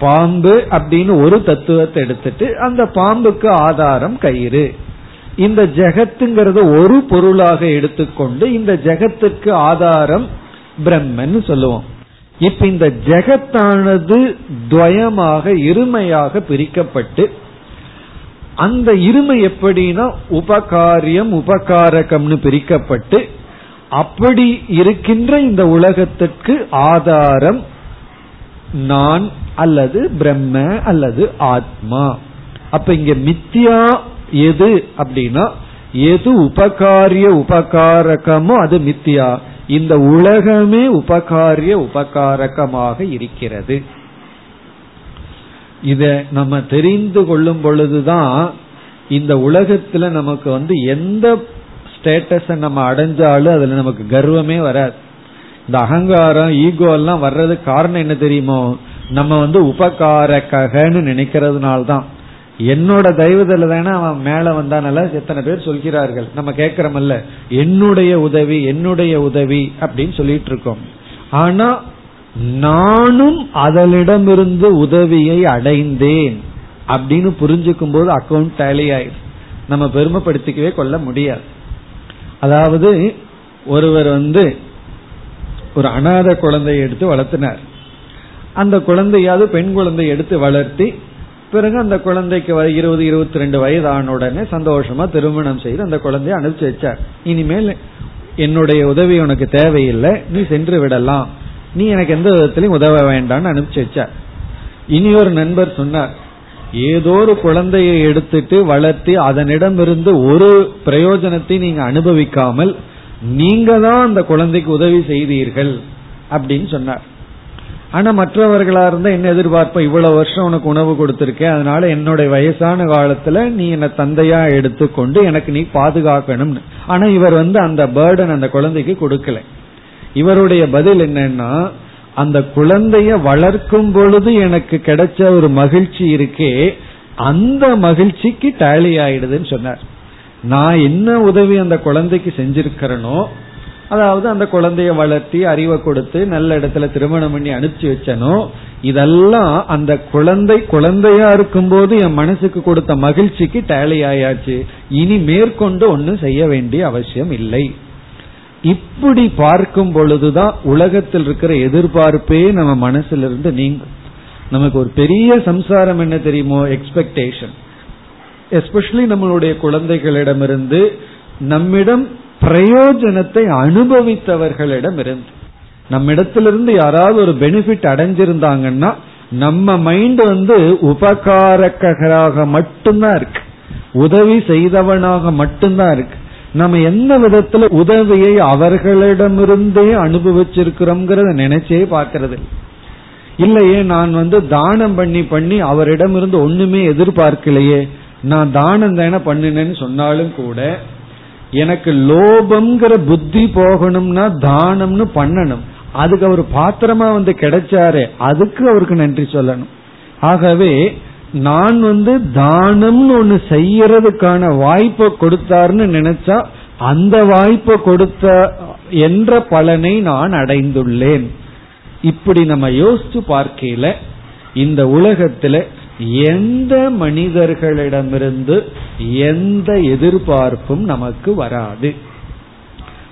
பாம்பு அப்படின்னு ஒரு தத்துவத்தை எடுத்துட்டு அந்த பாம்புக்கு ஆதாரம் கயிறு. இந்த ஜெகத்துங்கிறத ஒரு பொருளாக எடுத்துக்கொண்டு இந்த ஜெகத்துக்கு ஆதாரம் பிரம்மன் சொல்லுவோம். இப்ப இந்த ஜெகத்தானது துவயமாக இருமையாக பிரிக்கப்பட்டு அந்த இருமை எப்படின்னா உபகாரியம் உபகாரகம்னு பிரிக்கப்பட்டு அப்படி இருக்கின்ற இந்த உலகத்திற்கு ஆதாரம் நான் அல்லது பிரம்ம அல்லது ஆத்மா. அப்ப இங்க மித்தியா எது அப்படின்னா எது உபகாரிய உபகாரகமோ அது மித்தியா இந்த உலகமே உபகாரிய உபகாரகமாக இருக்கிறது. இத நம்ம தெரிந்து கொள்ளும் பொழுதுதான் இந்த உலகத்துல நமக்கு வந்து எந்த ஸ்டேட்டஸ நம்ம அடைஞ்சாலும் அதுல நமக்கு கர்வமே வராது. இந்த அகங்காரம் ஈகோ எல்லாம் வர்றதுக்கு காரணம் என்ன தெரியுமோ? நம்ம வந்து உபகாரகன்னு நினைக்கிறதுனால தான் என்னோட தெய்வத்துல தானே அவன் மேல வந்தானால எத்தனை பேர் சொல்கிறார்கள்? நம்ம கேட்கிறோமல்ல. என்னுடைய உதவி என்னுடைய உதவி அப்படின்னு சொல்லிட்டு இருக்கோம் ஆனா நானும் அதனிடமிருந்து உதவியை அடைந்தேன் அப்படின்னு புரிஞ்சுக்கும் போது அக்கௌண்ட் டேலி ஆயிடுது. நம்ம பெருமைப்படுத்திக்கவே கொள்ள முடியாது. அதாவது ஒருவர் வந்து ஒரு அனாத குழந்தையை எடுத்து வளர்த்தினார். அந்த குழந்தையாவது பெண் குழந்தை எடுத்து வளர்த்தி பிறகு அந்த குழந்தைக்கு இருபது இருபத்தி ரெண்டு வயது ஆன உடனே சந்தோஷமா திருமணம் செய்து அந்த குழந்தைய அனுப்பிச்சு வச்சார். இனிமேல் என்னுடைய உதவி உனக்கு தேவையில்லை நீ சென்று விடலாம். நீ எனக்கு எந்த விதத்திலையும் உதவ வேண்டாம்னு அனுப்பிச்சு வச்சார். இனி ஒரு நண்பர் சொன்னார் ஏதோ ஒரு குழந்தையை எடுத்துட்டு வளர்த்தி அதனிடமிருந்து ஒரு பிரயோஜனத்தை நீங்க அனுபவிக்காமல் நீங்க தான் அந்த குழந்தைக்கு உதவி செய்தீர்கள் அப்படின்னு சொன்னார். ஆனா மற்றவர்களா இருந்தா என்ன எதிர்பார்ப்போம் இவ்வளவு வருஷம் உனக்கு உணவு கொடுத்திருக்கேன். அதனால என்னுடைய வயசான காலத்துல நீ என்ன தந்தையா எடுத்துக்கொண்டு எனக்கு நீ பாதுகாக்கணும்னு. ஆனா இவர் வந்து அந்த பேர்டன் அந்த குழந்தைக்கு கொடுக்கல. இவருடைய பதில் என்னன்னா அந்த குழந்தைய வளர்க்கும் பொழுது எனக்கு கிடைச்ச ஒரு மகிழ்ச்சி இருக்கே அந்த மகிழ்ச்சிக்கு டேலி ஆயிடுதுன்னு சொன்னார். நான் என்ன உதவி அந்த குழந்தைக்கு செஞ்சிருக்கிறேனோ அதாவது அந்த குழந்தைய வளர்த்தி அறிவை கொடுத்து நல்ல இடத்துல திருமணம் பண்ணி அனுப்பிச்சு வச்சனோ இதெல்லாம் அந்த குழந்தை குழந்தையா இருக்கும்போது என் மனசுக்கு கொடுத்த மகிழ்ச்சிக்கு டேலி ஆயாச்சு. இனி மேற்கொண்டு ஒன்னும் செய்ய வேண்டிய அவசியம் இல்லை. இப்படி பார்க்கும் பொழுதுதான் உலகத்தில் இருக்கிற எதிர்பார்ப்பே நம்ம மனசிலிருந்து நீங்கும். நமக்கு ஒரு பெரிய சம்சாரம் என்ன தெரியுமோ? எக்ஸ்பெக்டேஷன் எஸ்பெஷலி நம்மளுடைய குழந்தைகளிடமிருந்து நம்மிடம் பிரயோஜனத்தை அனுபவித்தவர்களிடம் இருந்து நம்ம இடத்திலிருந்து யாராவது ஒரு பெனிஃபிட் அடைஞ்சிருந்தாங்கன்னா நம்ம மைண்ட் வந்து உபகாரக்கராக மட்டும்தான் இருக்கு. உதவி செய்தவனாக மட்டும்தான் இருக்கு. நம்ம எந்த விதத்துல உதவியை அவர்களிடமிருந்தே அனுபவிச்சிருக்கிறோம்ங்கிறத நினைச்சே பார்க்கறது இல்லையே நான் வந்து தானம் பண்ணி பண்ணி அவரிடமிருந்து ஒண்ணுமே எதிர்பார்க்கலையே. நான் தானம் தானே பண்ணினேன்னு சொன்னாலும் கூட எனக்கு லோபம்ங்கிற புத்தி போகணும்னா தானம்னு பண்ணணும். அதுக்கு அவர் பாத்திரமா வந்து கிடைச்சாரு அதுக்கு அவருக்கு நன்றி சொல்லணும். ஆகவே நான் வந்து தானம்னு ஒண்ணு செய்யறதுக்கான வாய்ப்பை கொடுத்தாருன்னு நினைச்சா அந்த வாய்ப்பை கொடுத்த என்ற பலனை நான் அடைந்துள்ளேன். இப்படி நம்ம யோசிச்சு பார்க்கையில இந்த உலகத்துல எந்த மனிதர்களிடமிருந்து எந்த எதிர்பார்ப்பும் நமக்கு வராது.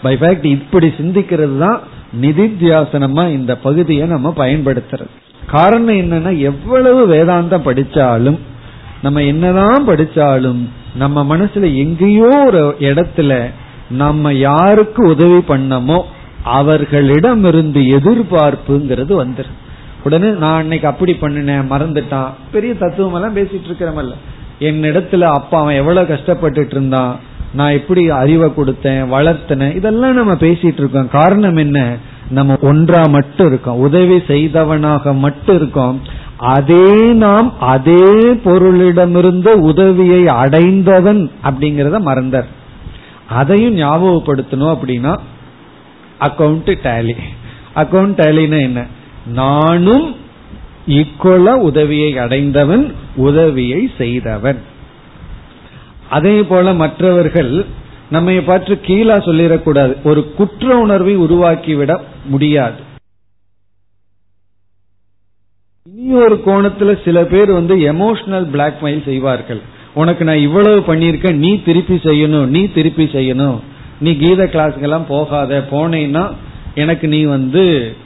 பை ஃபேக்ட் இப்படி சிந்திக்கிறது தான் நிதித்தியாசனமா இந்த பகுதியை நம்ம பயன்படுத்துறது. காரணம் என்னன்னா எவ்வளவு வேதாந்தம் படிச்சாலும் நம்ம என்னதான் படிச்சாலும் நம்ம மனசுல எங்கேயோ ஒரு இடத்துல நம்ம யாருக்கு உதவி பண்ணமோ அவர்களிடமிருந்து எதிர்பார்ப்புங்கிறது வந்துரு உடனே நான் அன்னைக்கு அப்படி பண்ணினேன் மறந்துட்டான். பெரிய தத்துவம் எல்லாம் பேசிட்டு இருக்கிறமல்ல என்னிடத்துல அப்பா அவன் எவ்வளவு கஷ்டப்பட்டுட்டு இருந்தான் நான் எப்படி அறிவை கொடுத்தேன் வளர்த்தனேன் இதெல்லாம் நம்ம பேசிட்டு இருக்கோம். காரணம் என்ன? நம்ம ஒன்றா மட்டும் இருக்கோம். உதவி செய்தவனாக மட்டும் இருக்கோம். அதே நாம் அதே பொருளிடமிருந்து உதவியை அடைந்தவன் அப்படிங்கறத மறந்தார். அதையும் ஞாபகப்படுத்தணும் அப்படின்னா அக்கௌண்ட் டேலி அக்கௌண்ட் டேலின்னா என்ன? நானும் ஈக்குவலா உதவியை அடைந்தவன் உதவியை செய்தவன். அதே போல மற்றவர்கள் நம்மை பற்றி கீழா சொல்லிடக்கூடாது. ஒரு குற்ற உணர்வை உருவாக்கிவிட முடியாது. இனி ஒரு கோணத்துல சில பேர் வந்து எமோஷனல் பிளாக்மெயில் செய்வார்கள். உனக்கு நான் இவ்வளவு பண்ணியிருக்கேன் நீ திருப்பி செய்யணும் நீ திருப்பி செய்யணும். நீ கீத கிளாஸுக்கெல்லாம் போகாத போனேன்னா எனக்கு நீ வந்து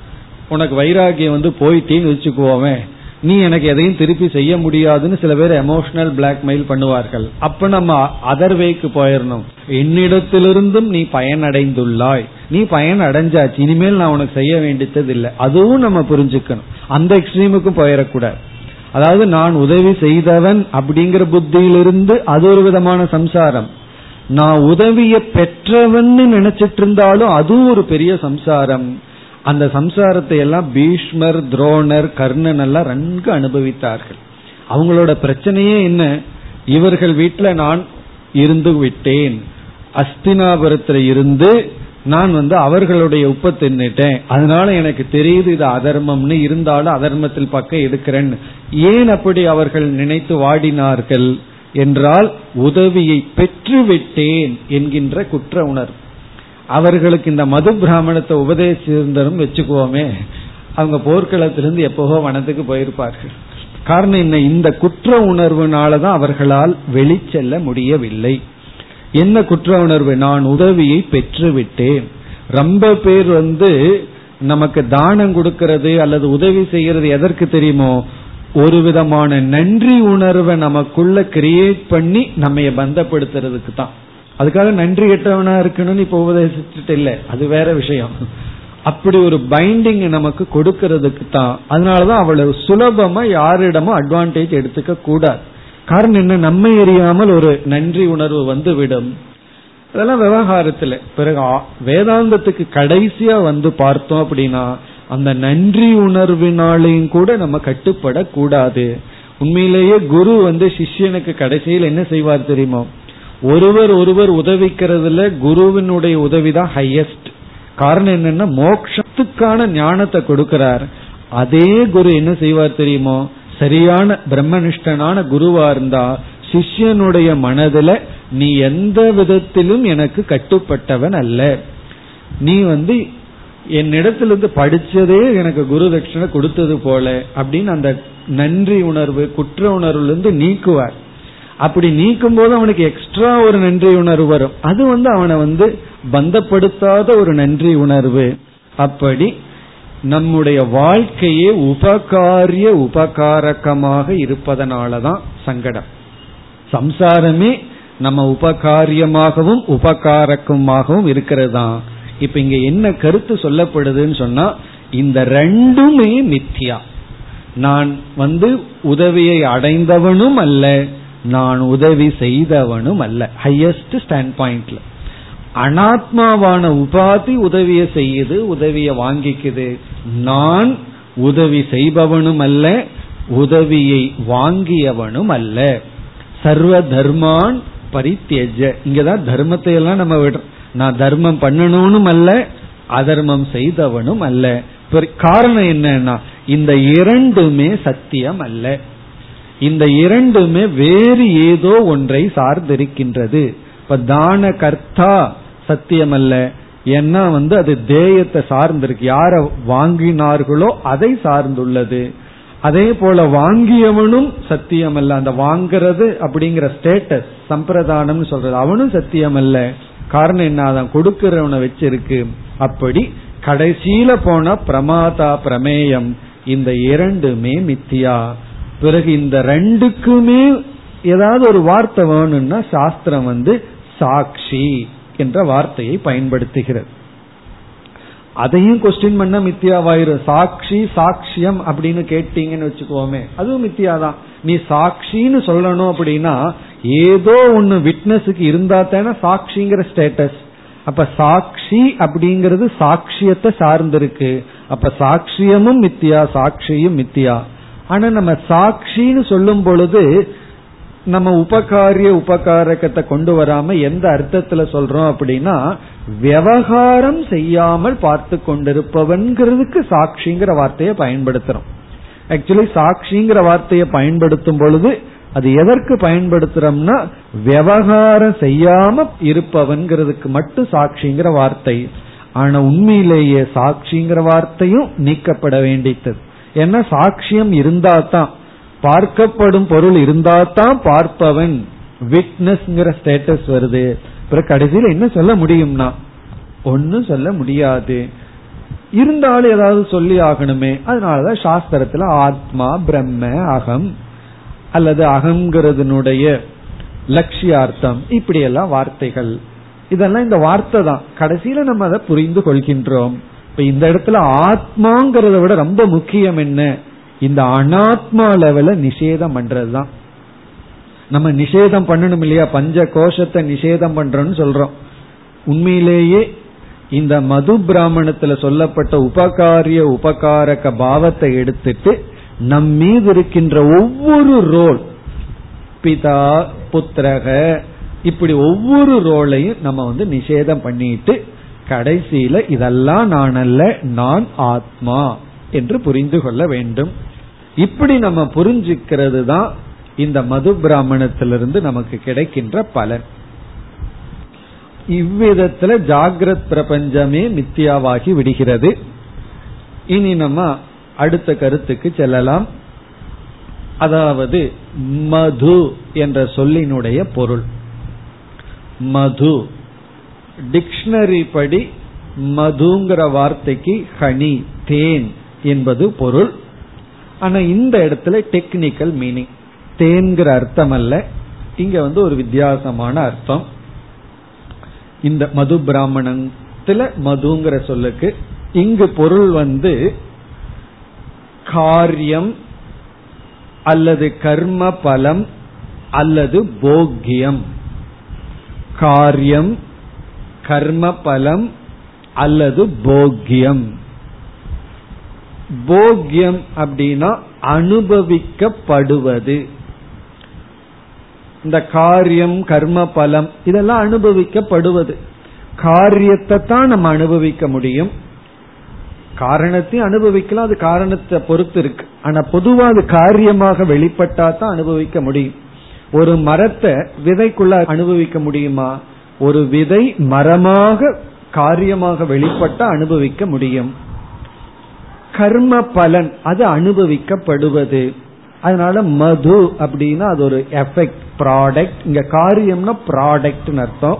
உனக்கு வைராகியம் வந்து போயிட்டேன்னு வச்சுக்குவோமே நீ எனக்கு எதையும் திருப்பி செய்ய முடியாதுன்னு சில பேர் எமோஷனல் பிளாக்மெயில் பண்ணுவார்கள். அப்ப நம்ம அதர்வேக்கு போயிடணும் என்னிடத்திலிருந்தும் நீ பயனடைந்துள்ளாய். நீ பயன் அடைஞ்சாச்சு இனிமேல் நான் உனக்கு செய்ய வேண்டியது இல்லை அதுவும் நம்ம புரிஞ்சுக்கணும். அந்த எக்ஸ்ட்ரீமுக்கும் போயிடக்கூடாது அதாவது நான் உதவி செய்தவன் அப்படிங்கிற புத்தியிலிருந்து அது ஒரு விதமான சம்சாரம். நான் உதவிய பெற்றவன் நினைச்சிட்டு இருந்தாலும் அதுவும் ஒரு பெரிய சம்சாரம். அந்த சம்சாரத்தை எல்லாம் பீஷ்மர் துரோணர் கர்ணன் எல்லாம் நன்கு அனுபவித்தார்கள். அவங்களோட பிரச்சனையே என்ன? இவர்கள் வீட்டில் நான் இருந்து விட்டேன். அஸ்தினாபுரத்தில் இருந்து நான் வந்து அவர்களுடைய உப்ப தின்னுட்டேன். அதனால எனக்கு தெரியுது இது அதர்மம்னு இருந்தாலும் அதர்மத்தில் பக்கம் எடுக்கிறேன்னு ஏன் அப்படி அவர்கள் நினைத்து வாடினார்கள்? என்றால் உதவியை பெற்றுவிட்டேன் என்கின்ற குற்ற உணர்வு. அவர்களுக்கு இந்த மது பிராமணத்தை உபதேசிருந்தரும் வச்சுக்குவோமே. அவங்க போர்க்களத்திலிருந்து எப்போவோ வனத்துக்கு போயிருப்பார்கள். காரணம் என்ன? இந்த குற்ற உணர்வுனாலதான் அவர்களால் வெளிச்செல்ல முடியவில்லை. என்ன குற்ற உணர்வு? நான் உதவியை பெற்று விட்டேன் ரொம்ப பேர் வந்து நமக்கு தானம் கொடுக்கறது அல்லது உதவி செய்யறது எதற்கு தெரியுமோ? ஒரு விதமான நன்றி உணர்வை நமக்குள்ள கிரியேட் பண்ணி நம்ம பந்தப்படுத்துறதுக்கு தான் அதுக்காக நன்றி கெட்டவனா இருக்கணும்னு இப்ப உபதேசிச்சுட்டு இல்லை. அது வேற விஷயம். அப்படி ஒரு பைண்டிங் நமக்கு கொடுக்கறதுக்கு தான். அதனாலதான் அவ்வளவு சுலபமா யாரிடமும் அட்வான்டேஜ் எடுத்துக்க கூடாது. காரணம் என்ன? நம்மை அறியாமல் ஒரு நன்றி உணர்வு வந்து விடும் அதெல்லாம் விவகாரத்துல. பிறகு வேதாந்தத்துக்கு கடைசியா வந்து பார்த்தோம் அப்படின்னா அந்த நன்றி உணர்வினாலையும் கூட நம்ம கட்டுப்படக்கூடாது. உண்மையிலேயே குரு வந்து சிஷ்யனுக்கு கடைசியில் என்ன செய்வார் தெரியுமா? ஒருவர் ஒருவர் உதவிக்கிறதுல குருவினுடைய உதவிதான் ஹையஸ்ட் காரணம் என்னன்னா மோக்ஷத்துக்கான ஞானத்தை கொடுக்கிறார். அதே குரு என்ன செய்வார் தெரியுமோ? சரியான பிரம்மனிஷ்டனான குருவா இருந்தா சிஷ்யனுடைய மனதுல நீ எந்த விதத்திலும் எனக்கு கட்டுப்பட்டவன் அல்ல. நீ வந்து என்னிடத்திலிருந்து படிச்சதே எனக்கு குரு தட்சிணை கொடுத்தது போல அப்படின்னு அந்த நன்றி உணர்வு குற்ற உணர்வுல இருந்து நீக்குவார். அப்படி நீக்கும் போது அவனுக்கு எக்ஸ்ட்ரா ஒரு நன்றி உணர்வு வரும். அது வந்து அவனை வந்து பந்தப்படுத்தாத ஒரு நன்றி உணர்வு. அப்படி நம்முடைய வாழ்க்கையே உபகாரிய உபகாரகமாக இருப்பதனாலதான் சங்கடம். சம்சாரமே நம்ம உபகாரியமாகவும் உபகாரக்கமாகவும் இருக்கிறது தான் இப்ப இங்க என்ன கருத்து சொல்லப்படுதுன்னு சொன்னா இந்த ரெண்டுமே மித்தியா. நான் வந்து உதவியை அடைந்தவனும் அல்ல நான் உதவி செய்தவனும் அல்ல. ஹையஸ்ட் ஸ்டாண்ட் பாயிண்ட்ல அனாத்மாவான உபாதி உதவியை செய்யுது உதவியை வாங்கிக்குது. நான் உதவி செய்பவனும் அல்ல உதவியை வாங்கியவனும் அல்ல. சர்வ தர்மான் பரித்தியஜ. இங்கதான் தர்மத்தை எல்லாம் நம்ம விடுறோம். நான் தர்மம் பண்ணணும்னு அல்ல அதர்மம் செய்தவனும் அல்ல. காரணம் என்னன்னா இந்த இரண்டுமே சத்தியம் அல்ல. இந்த இரண்டுமே வேறு ஏதோ ஒன்றை சார்ந்திருக்கின்றது. இப்ப தான கர்த்தா சத்தியம் அல்ல ஏன்னா வந்து அது தேயத்தை சார்ந்திருக்கு. யார வாங்கினார்களோ அதை சார்ந்துள்ளது. அதே போல வாங்கியவனும் சத்தியம் அல்ல அந்த வாங்கிறது அப்படிங்கிற ஸ்டேட்டஸ் சம்பிரதானம் சொல்றது அவனும் சத்தியம் அல்ல காரணம் என்ன? அதான் கொடுக்கிறவனை வச்சிருக்கு. அப்படி கடைசியில போன பிரமாதா பிரமேயம். இந்த இரண்டுமே மித்தியா. பிறகு இந்த ரெண்டுக்குமே ஏதாவது ஒரு வார்த்தை வேணும்னா சாஸ்திரம் வந்து சாட்சி என்ற வார்த்தையை பயன்படுத்துகிறது. அதையும் கொஸ்டின் பண்ண மித்தியாவாயிரும். சாட்சி சாட்சியம் அப்படின்னு கேட்டீங்கன்னு வச்சுக்கோமே அதுவும் மித்தியாதான். நீ சாட்சின்னு சொல்லணும் அப்படின்னா ஏதோ ஒன்னு விட்னஸுக்கு இருந்தா தானே சாட்சிங்கிற ஸ்டேட்டஸ் அப்ப சாட்சி அப்படிங்கிறது சாட்சியத்தை சார்ந்திருக்கு. அப்ப சாட்சியமும் மித்தியா சாட்சியும் மித்தியா. ஆனா நம்ம சாட்சின்னு சொல்லும் பொழுது நம்ம உபகாரிய உபகாரகத்தை கொண்டு வராம எந்த அர்த்தத்துல சொல்றோம் அப்படின்னா விவகாரம் செய்யாமல் பார்த்து கொண்டிருப்பவன்கிறதுக்கு சாட்சிங்கிற வார்த்தையை பயன்படுத்துறோம். ஆக்சுவலி சாட்சிங்கிற வார்த்தையை பயன்படுத்தும் பொழுது அது எதற்கு பயன்படுத்துறோம்னா விவகாரம் செய்யாம இருப்பவன்கிறதுக்கு மட்டும் சாட்சிங்கிற வார்த்தை. ஆனா உண்மையிலேயே சாட்சிங்கிற வார்த்தையும் நீக்கப்பட வேண்டித்தது ஏன்னா சாட்சியம் இருந்தா தான் பார்க்கப்படும் பொருள் இருந்தா தான் பார்ப்பவன். விட்னஸ்ங்கிற ஸ்டேட்டஸ் வருது. அப்புறம் கடைசியில் என்ன சொல்ல முடியும்னா ஒன்னும் சொல்ல முடியாது. இருந்தாலும் ஏதாவது சொல்லி ஆகணுமே. அதனாலதான் சாஸ்திரத்துல ஆத்மா பிரம்ம அகம் அல்லது அகங்கிறதுனுடைய லட்சியார்த்தம். இப்படி எல்லாம் வார்த்தைகள். இதெல்லாம் இந்த வார்த்தை தான். கடைசியில நம்ம அதை புரிந்து கொள்கின்றோம். இப்ப இந்த இடத்துல ஆத்மாங்கிறத விட ரொம்ப முக்கியம் என்ன? இந்த அனாத்மா லெவல நிஷேதம் பண்றதுதான். நம்ம நிஷேதம் பண்ணணும் இல்லையா? பஞ்ச கோஷத்தை நிஷேதம் பண்றோம்னு சொல்றோம். உண்மையிலேயே இந்த மது பிராமணத்துல சொல்லப்பட்ட உபகாரிய உபகாரக பாவத்தை எடுத்துட்டு நம் மீது இருக்கின்ற ஒவ்வொரு ரோல் பிதா புத்திரக இப்படி ஒவ்வொரு ரோலையும் நம்ம வந்து நிஷேதம் பண்ணிட்டு கடைசியில இதெல்லாம் நான் அல்ல நான் ஆத்மா என்று புரிந்து கொள்ள வேண்டும். இப்படி நம்ம புரிஞ்சுக்கிறது தான் இந்த மது பிராமணத்திலிருந்து நமக்கு கிடைக்கின்ற பலன். இவ்விதத்துல ஜாகிரத் பிரபஞ்சமே மித்தியாவாகி விடுகிறது. இனி நம்ம அடுத்த கருத்துக்கு செல்லலாம். அதாவது மது என்ற சொல்லினுடைய பொருள். மது. டிக்ஷனரி படி மதுங்கிற வார்த்தைக்கு ஹனி தேன் என்பது பொருள். ஆனா இந்த இடத்துல டெக்னிக்கல் மீனிங். தேன்கிற அர்த்தம் அல்ல இங்க வந்து ஒரு வித்தியாசமான அர்த்தம். இந்த மது பிராமணத்துல மதுங்கிற சொல்லுக்கு இங்கு பொருள் வந்து காரியம் அல்லது கர்ம பலம் அல்லது போக்கியம். காரியம் கர்ம பலம் அல்லது போக்கியம். போக்கியம் அப்படின்னா அனுபவிக்கப்படுவது. இந்த காரியம் கர்ம பலம் இதெல்லாம் அனுபவிக்கப்படுவது. காரியத்தை தான் நம்ம அனுபவிக்க முடியும். காரணத்தையும் அனுபவிக்கலாம் அது காரணத்தை பொறுத்து இருக்கு. ஆனா பொதுவா அது காரியமாக வெளிப்பட்டா தான் அனுபவிக்க முடியும். ஒரு மரத்தை விதைக்குள்ள அனுபவிக்க முடியுமா? ஒரு விதை மரமாக காரியமாக வெளிப்பட்ட அனுபவிக்க முடியும். கர்ம பலன் அது அனுபவிக்கப்படுவது. அதனால மது அப்படின்னா அது ஒரு எஃபெக்ட் ப்ராடக்ட் இங்க காரியம்னா ப்ராடக்ட் அர்த்தம்.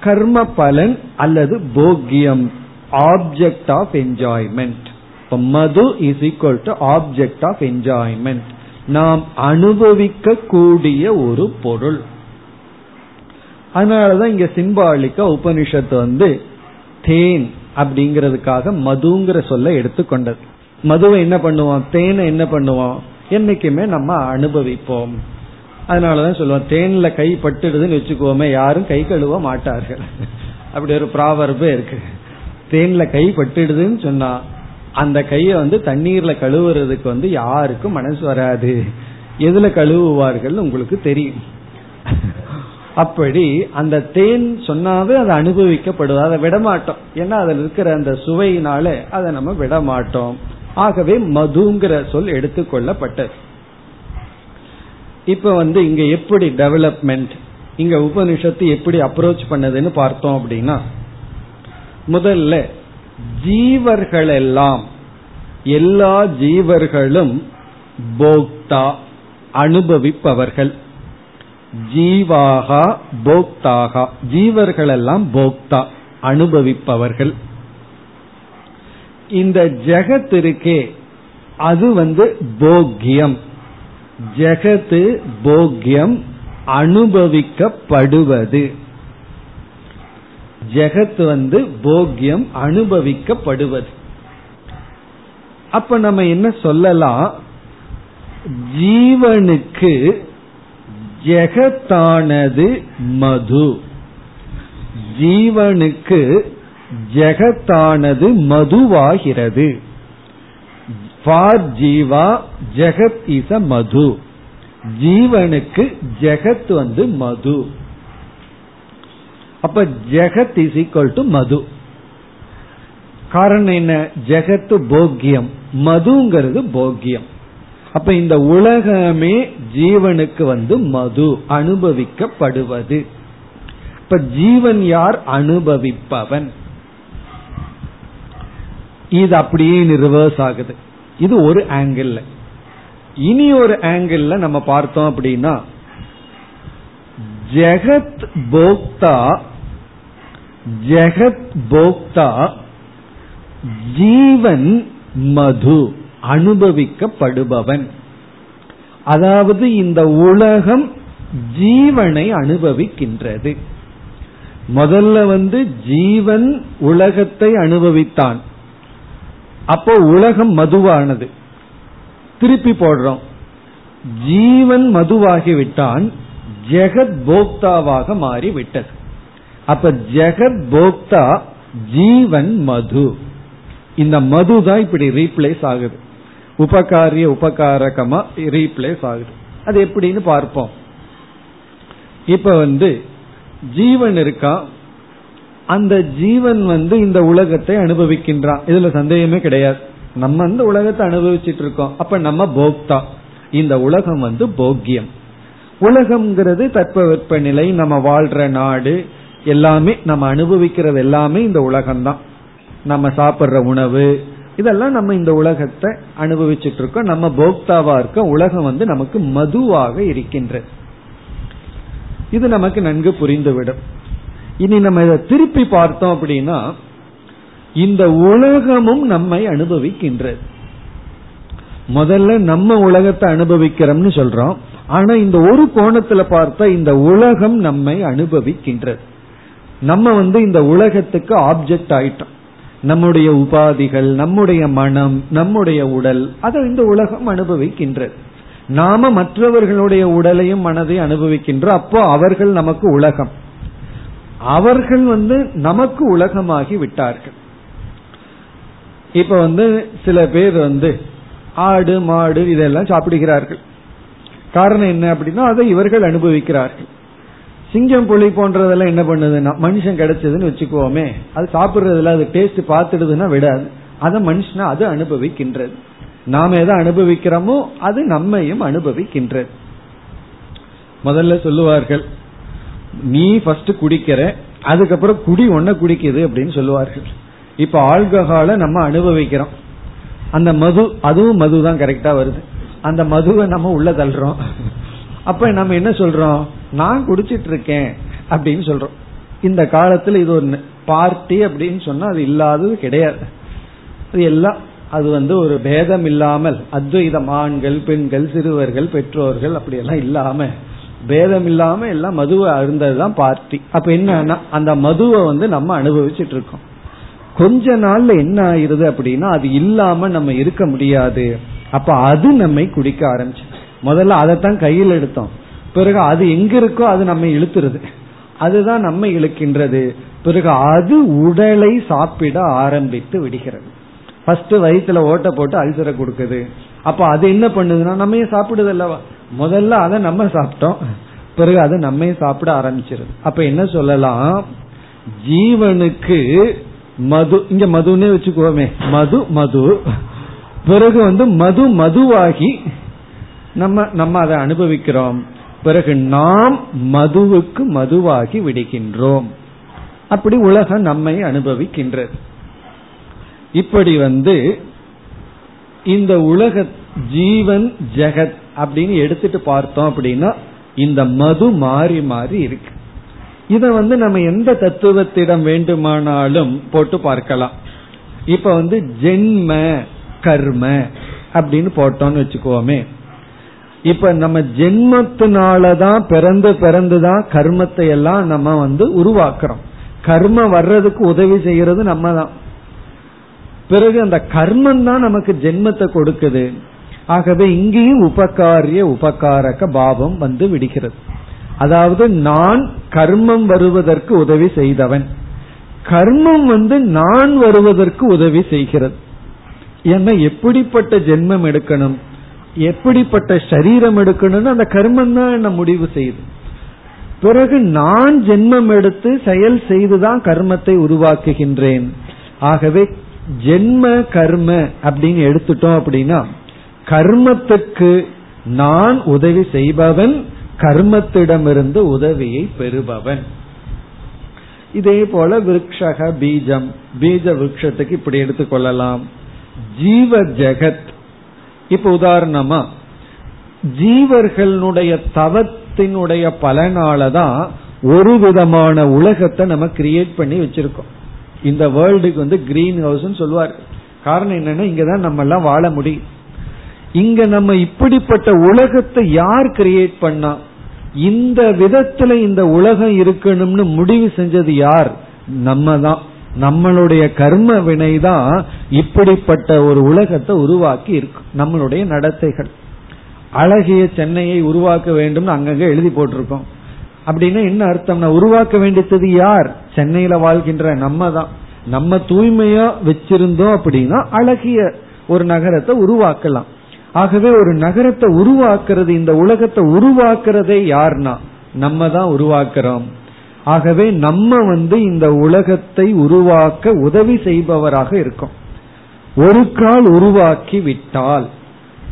கர்ம பலன் அல்லது போக்கியம் object of enjoyment Madhu is equal to object of enjoyment நாம் அனுபவிக்க கூடிய ஒரு பொருள். அதனாலதான் இங்க சிம்பாலிக்கா உபனிஷத்து வந்து தேன் அப்படிங்கறதுக்காக மதுங்கிற சொல்ல எடுத்துக்கொண்டது. மதுவை என்ன பண்ணுவோம் தேனை என்ன பண்ணுவோம் என்னைக்குமே நம்ம அனுபவிப்போம். அதனாலதான் சொல்லுவோம் தேன்ல கை பட்டுடுதுன்னு வச்சுக்கோமே யாரும் கை கழுவ மாட்டார்கள். அப்படி ஒரு ப்ராவர்பே இருக்கு. தேன்ல கை பட்டுடுதுன்னு சொன்னா அந்த கையை வந்து தண்ணீர்ல கழுவுறதுக்கு வந்து யாருக்கும் மனசு வராது. எதுல கழுவுவார்கள் உங்களுக்கு தெரியும். அப்படி அந்த தேன் சொன்னாவே அதை அனுபவிக்கப்படுவது அதை விடமாட்டோம். ஏன்னா அதில் இருக்கிற அந்த சுவையினால அதை நம்ம விடமாட்டோம். ஆகவே மதுங்கிற சொல் எடுத்துக்கொள்ளப்பட்டது இப்ப வந்து இங்க எப்படி டெவலப்மெண்ட் இங்க உபனிஷத்து எப்படி அப்ரோச் பண்ணதுன்னு பார்த்தோம் அப்படின்னா முதல்ல ஜீவர்கள் எல்லாம் எல்லா ஜீவர்களும் போக்தா அனுபவிப்பவர்கள். ஜீவாகா போக்தாகா. ஜீவர்கள் எல்லாம் போக்தா அனுபவிப்பவர்கள். இந்த ஜெகத் இருக்கே அது வந்து போக்கியம். ஜெகத்து போக்கியம் அனுபவிக்கப்படுவது. ஜெகத் வந்து போக்கியம் அனுபவிக்கப்படுவது. அப்ப நம்ம என்ன சொல்லலாம்? ஜீவனுக்கு ஜெகத்தானது மது. ஜீவனுக்கு ஜெகத்தானது மதுவாகிறது. ஃபார் ஜீவா ஜெகத் இஸ் அ மது. ஜீவனுக்கு ஜெகத் வந்து மது. அப்ப ஜெகத் இஸ் ஈக்வல் டு மது. காரணம் என்ன? ஜெகத்து போக்கியம். மதுங்கிறது போக்கியம். அப்ப இந்த உலகமே ஜீவனுக்கு வந்து மது அனுபவிக்கப்படுவது. இப்ப ஜீவன் யார்? அனுபவிப்பவன். இது அப்படியே ரிவர்ஸ் ஆகுது. இது ஒரு ஆங்கிள் இனி ஒரு ஆங்கிள் நம்ம பார்த்தோம் அப்படின்னா ஜெகத் போக்தா ஜெகத் போக்தா ஜீவன் மது. அனுபவிக்கப்படுபவன். அதாவது இந்த உலகம் ஜீவனை அனுபவிக்கின்றது. முதல்ல வந்து ஜீவன் உலகத்தை அனுபவித்தான். அப்போ உலகம் மதுவானது. திருப்பி போடுறோம். ஜீவன் மதுவாகிவிட்டான் ஜெகத் போக்தாவாக மாறிவிட்டது. அப்ப ஜெகத் போக்தா ஜீவன் மது. இந்த மது தான் இப்படி ரீப்ளேஸ் ஆகுது. உபகாரிய உபகாரகமா ரீப்ளேஸ் ஆகுது. அது எப்படின்னு பார்ப்போம். இப்ப வந்து ஜீவன் இருக்கா? அந்த ஜீவன் வந்து இந்த உலகத்தை அனுபவிக்கின்றான். இதுல சந்தேகமே கிடையாது. நம்ம வந்து உலகத்தை அனுபவிச்சுட்டு இருக்கோம் அப்ப நம்ம போக்தா. இந்த உலகம் வந்து போக்கியம். உலகம்ங்கிறது தட்பவெப்ப நிலை நம்ம வாழ்ற நாடு எல்லாமே நம்ம அனுபவிக்கிறது எல்லாமே இந்த உலகம்தான். நம்ம சாப்பிட்ற உணவு இதெல்லாம் நம்ம இந்த உலகத்தை அனுபவிச்சுட்டு இருக்கோம். நம்ம போக்தாவா இருக்க உலகம் வந்து நமக்கு மதுவாக இருக்கின்றது. இது நமக்கு நன்கு புரிந்துவிடும். இனி நம்ம இதை திருப்பி பார்த்தோம் அப்படின்னா இந்த உலகமும் நம்மை அனுபவிக்கின்றது. முதல்ல நம்ம உலகத்தை அனுபவிக்கிறோம்னு சொல்றோம். ஆனா இந்த ஒரு கோணத்துல பார்த்தா இந்த உலகம் நம்மை அனுபவிக்கின்றது. நம்ம வந்து இந்த உலகத்துக்கு ஆப்ஜெக்ட் ஆயிட்டோம். நம்முடைய உபாதிகள் நம்முடைய மனம் நம்முடைய உடல் அதை இந்த உலகம் அனுபவிக்கின்றது நாம மற்றவர்களுடைய உடலையும் மனதையும் அனுபவிக்கின்றோம் அப்போ அவர்கள் நமக்கு உலகம். அவர்கள் வந்து நமக்கு உலகமாகி விட்டார்கள். இப்ப வந்து சில பேர் வந்து ஆடு மாடு இதெல்லாம் சாப்பிடுகிறார்கள். காரணம் என்ன அப்படின்னா அதை இவர்கள் அனுபவிக்கிறார்கள். சிங்கம் புலி போன்றதெல்லாம் என்ன பண்ணுதுன்னா மனுஷன் கிடைச்சதுன்னு வச்சுக்கோமே அது சாப்பிடுறதுல அது டேஸ்ட் பார்த்துடுதுன்னா விடாது. அதை மனுஷனா அது அனுபவிக்கின்றது. நாம எதை அனுபவிக்கிறோமோ அது நம்மையும் அனுபவிக்கின்றது. முதல்ல சொல்லுவார்கள் நீ ஃபர்ஸ்ட் குடிக்கிற அதுக்கப்புறம் குடி ஒன்ன குடிக்குது அப்படின்னு சொல்லுவார்கள். இப்ப ஆல்கஹால நம்ம அனுபவிக்கிறோம். அந்த மது அதுவும் மது தான் கரெக்டா வருது. அந்த மதுவை நம்ம உள்ள தள்ளுறோம். அப்ப நம்ம என்ன சொல்றோம்? நான் குடிச்சிட்டு இருக்கேன் அப்படின்னு சொல்றோம். இந்த காலத்துல இது ஒரு பார்ட்டி அப்படின்னு சொன்னா அது இல்லாதது கிடையாது. அது எல்லாம் அது வந்து ஒரு பேதம் இல்லாமல் அத்வைதம் ஆண்கள் பெண்கள் சிறுவர்கள் பெற்றோர்கள் அப்படி எல்லாம் இல்லாம பேதம் இல்லாம எல்லாம் மதுவை அருந்ததுதான் பார்ட்டி அப்ப என்னன்னா அந்த மதுவை வந்து நம்ம அனுபவிச்சுட்டு இருக்கோம் கொஞ்ச நாள்ல என்ன ஆயிருது அப்படின்னா அது இல்லாம நம்ம இருக்க முடியாது. அப்ப அது நம்மை குடிக்க ஆரம்பிச்சு. முதல்ல அதைத்தான் கையில் எடுத்தோம். பிறகு அது எங்க இருக்கோ அது நம்ம இழுத்துருது. அதுதான் நம்ம இழுக்கின்றது. பிறகு அது உடலை சாப்பிட ஆரம்பித்து விடுகிறது. ஃபர்ஸ்ட் வயிற்றுல ஓட்ட போட்டு அல்சரை கொடுக்குது. அப்ப அது என்ன பண்ணுதுன்னா நம்ம சாப்பிடுது அல்லவா? முதல்ல அதை நம்ம சாப்பிட்டோம். பிறகு அது நம்ம சாப்பிட ஆரம்பிச்சிருது. அப்ப என்ன சொல்லலாம்? ஜீவனுக்கு மது இங்க மதுன்னே வச்சுக்கோமே. மது மது. பிறகு வந்து மது மதுவாகி நம்ம நம்ம அதை அனுபவிக்கிறோம். பிறகு நாம் மதுவுக்கு மதுவாகி விடுகின்றோம். அப்படி உலகம் நம்மை அனுபவிக்கின்றது. இப்படி வந்து இந்த உலக ஜீவன் ஜெகத் அப்படின்னு எடுத்துட்டு பார்த்தோம் அப்படின்னா இந்த மது மாறி மாறி இருக்கு. இத வந்து நம்ம எந்த தத்துவத்திடம் வேண்டுமானாலும் போட்டு பார்க்கலாம். இப்ப வந்து ஜென்ம கர்ம அப்படின்னு போட்டோம்னு வச்சுக்கோமே. இப்ப நம்ம ஜென்மத்தினாலதான் பிறந்து பிறந்துதான் கர்மத்தை எல்லாம் நம்ம வந்து உருவாக்குறோம். கர்மம் வர்றதுக்கு உதவி செய்யறது நம்ம தான் பிறகு அந்த கர்மம் தான் நமக்கு ஜென்மத்தை கொடுக்குது. ஆகவே இங்கேயும் உபகாரிய உபகாரக பாவம் வந்து விடுகிறது. அதாவது நான் கர்மம் வருவதற்கு உதவி செய்தவன். கர்மம் வந்து நான் வருவதற்கு உதவி செய்கிறது. ஏன்னா எப்படிப்பட்ட ஜென்மம் எடுக்கணும்? எப்படிப்பட்ட சரீரம் எடுக்கணும்னு அந்த கர்மம் தான் என்ன முடிவு செய்யுது. பிறகு நான் ஜென்மம் எடுத்து செயல் செய்துதான் கர்மத்தை உருவாக்குகின்றேன். ஆகவே ஜென்ம கர்ம அப்படின்னு எடுத்துட்டோம் அப்படின்னா கர்மத்துக்கு நான் உதவி செய்பவன் கர்மத்திடமிருந்து உதவியை பெறுபவன். இதே போல விரக்ஷக பீஜம் பீஜ விரக்ஷத்துக்கு இப்படி எடுத்துக்கொள்ளலாம். ஜீவ ஜெகத் இப்ப உதாரணமா ஜீவர்களுடைய தவத்தினுடைய பலனாலதான் ஒரு விதமான உலகத்தை நம்ம கிரியேட் பண்ணி வச்சிருக்கோம். இந்த வேர்ல்டுக்கு வந்து கிரீன் ஹவுஸ் சொல்லுவார். காரணம் என்னன்னா இங்கதான் நம்ம எல்லாம் வாழ முடியும். இங்க நம்ம இப்படிப்பட்ட உலகத்தை யார் கிரியேட் பண்ணா? இந்த விதத்துல இந்த உலகம் இருக்கணும்னு முடிவு செஞ்சது யார்? நம்ம தான் நம்மளுடைய கர்ம வினை தான் இப்படிப்பட்ட ஒரு உலகத்தை உருவாக்கி இருக்கு. நம்மளுடைய நடத்தைகள். அழகிய சென்னையை உருவாக்க வேண்டும் அங்கங்க எழுதி போட்டிருக்கோம். அப்படின்னா என்ன அர்த்தம்னா உருவாக்க வேண்டியது யார்? சென்னையில வாழ்கின்ற நம்ம தான் நம்ம தூய்மையா வச்சிருந்தோம் அப்படின்னா அழகிய ஒரு நகரத்தை உருவாக்கலாம். ஆகவே ஒரு நகரத்தை உருவாக்குறது இந்த உலகத்தை உருவாக்குறதே யார்னா? நம்ம தான் உருவாக்குறோம். ஆகவே நம்ம வந்து இந்த உலகத்தை உருவாக்க உதவி செய்பவராக இருக்கோம். ஒரு கால் உருவாக்கி விட்டால்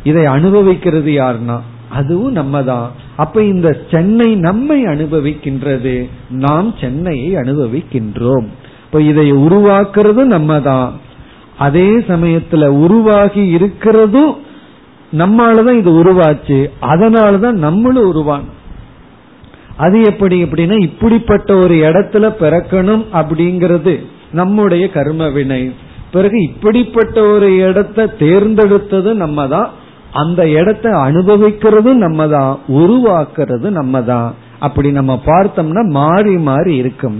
இதை அனுபவிக்கிறது யார்னா? அதுவும் நம்ம தான் அப்ப இந்த சென்னை நம்மை அனுபவிக்கின்றது நாம் சென்னையை அனுபவிக்கின்றோம். இப்ப இதை உருவாக்குறது நம்ம தான் அதே சமயத்துல உருவாகி இருக்கிறதும் நம்மாலதான் இது உருவாச்சு. அதனாலதான் நம்மளும் உருவான் அது எப்படி எப்படின்னா இப்படிப்பட்ட ஒரு இடத்துல பிறக்கணும் அப்படிங்கிறது நம்முடைய கர்ம வினை. பிறகு இப்படிப்பட்ட ஒரு இடத்தை தேர்ந்தெடுத்தது நம்ம தான் அந்த இடத்தை அனுபவிக்கிறதும் நம்ம தான் உருவாக்குறது நம்ம தான் அப்படி நம்ம பார்த்தோம்னா மாறி மாறி இருக்கும்.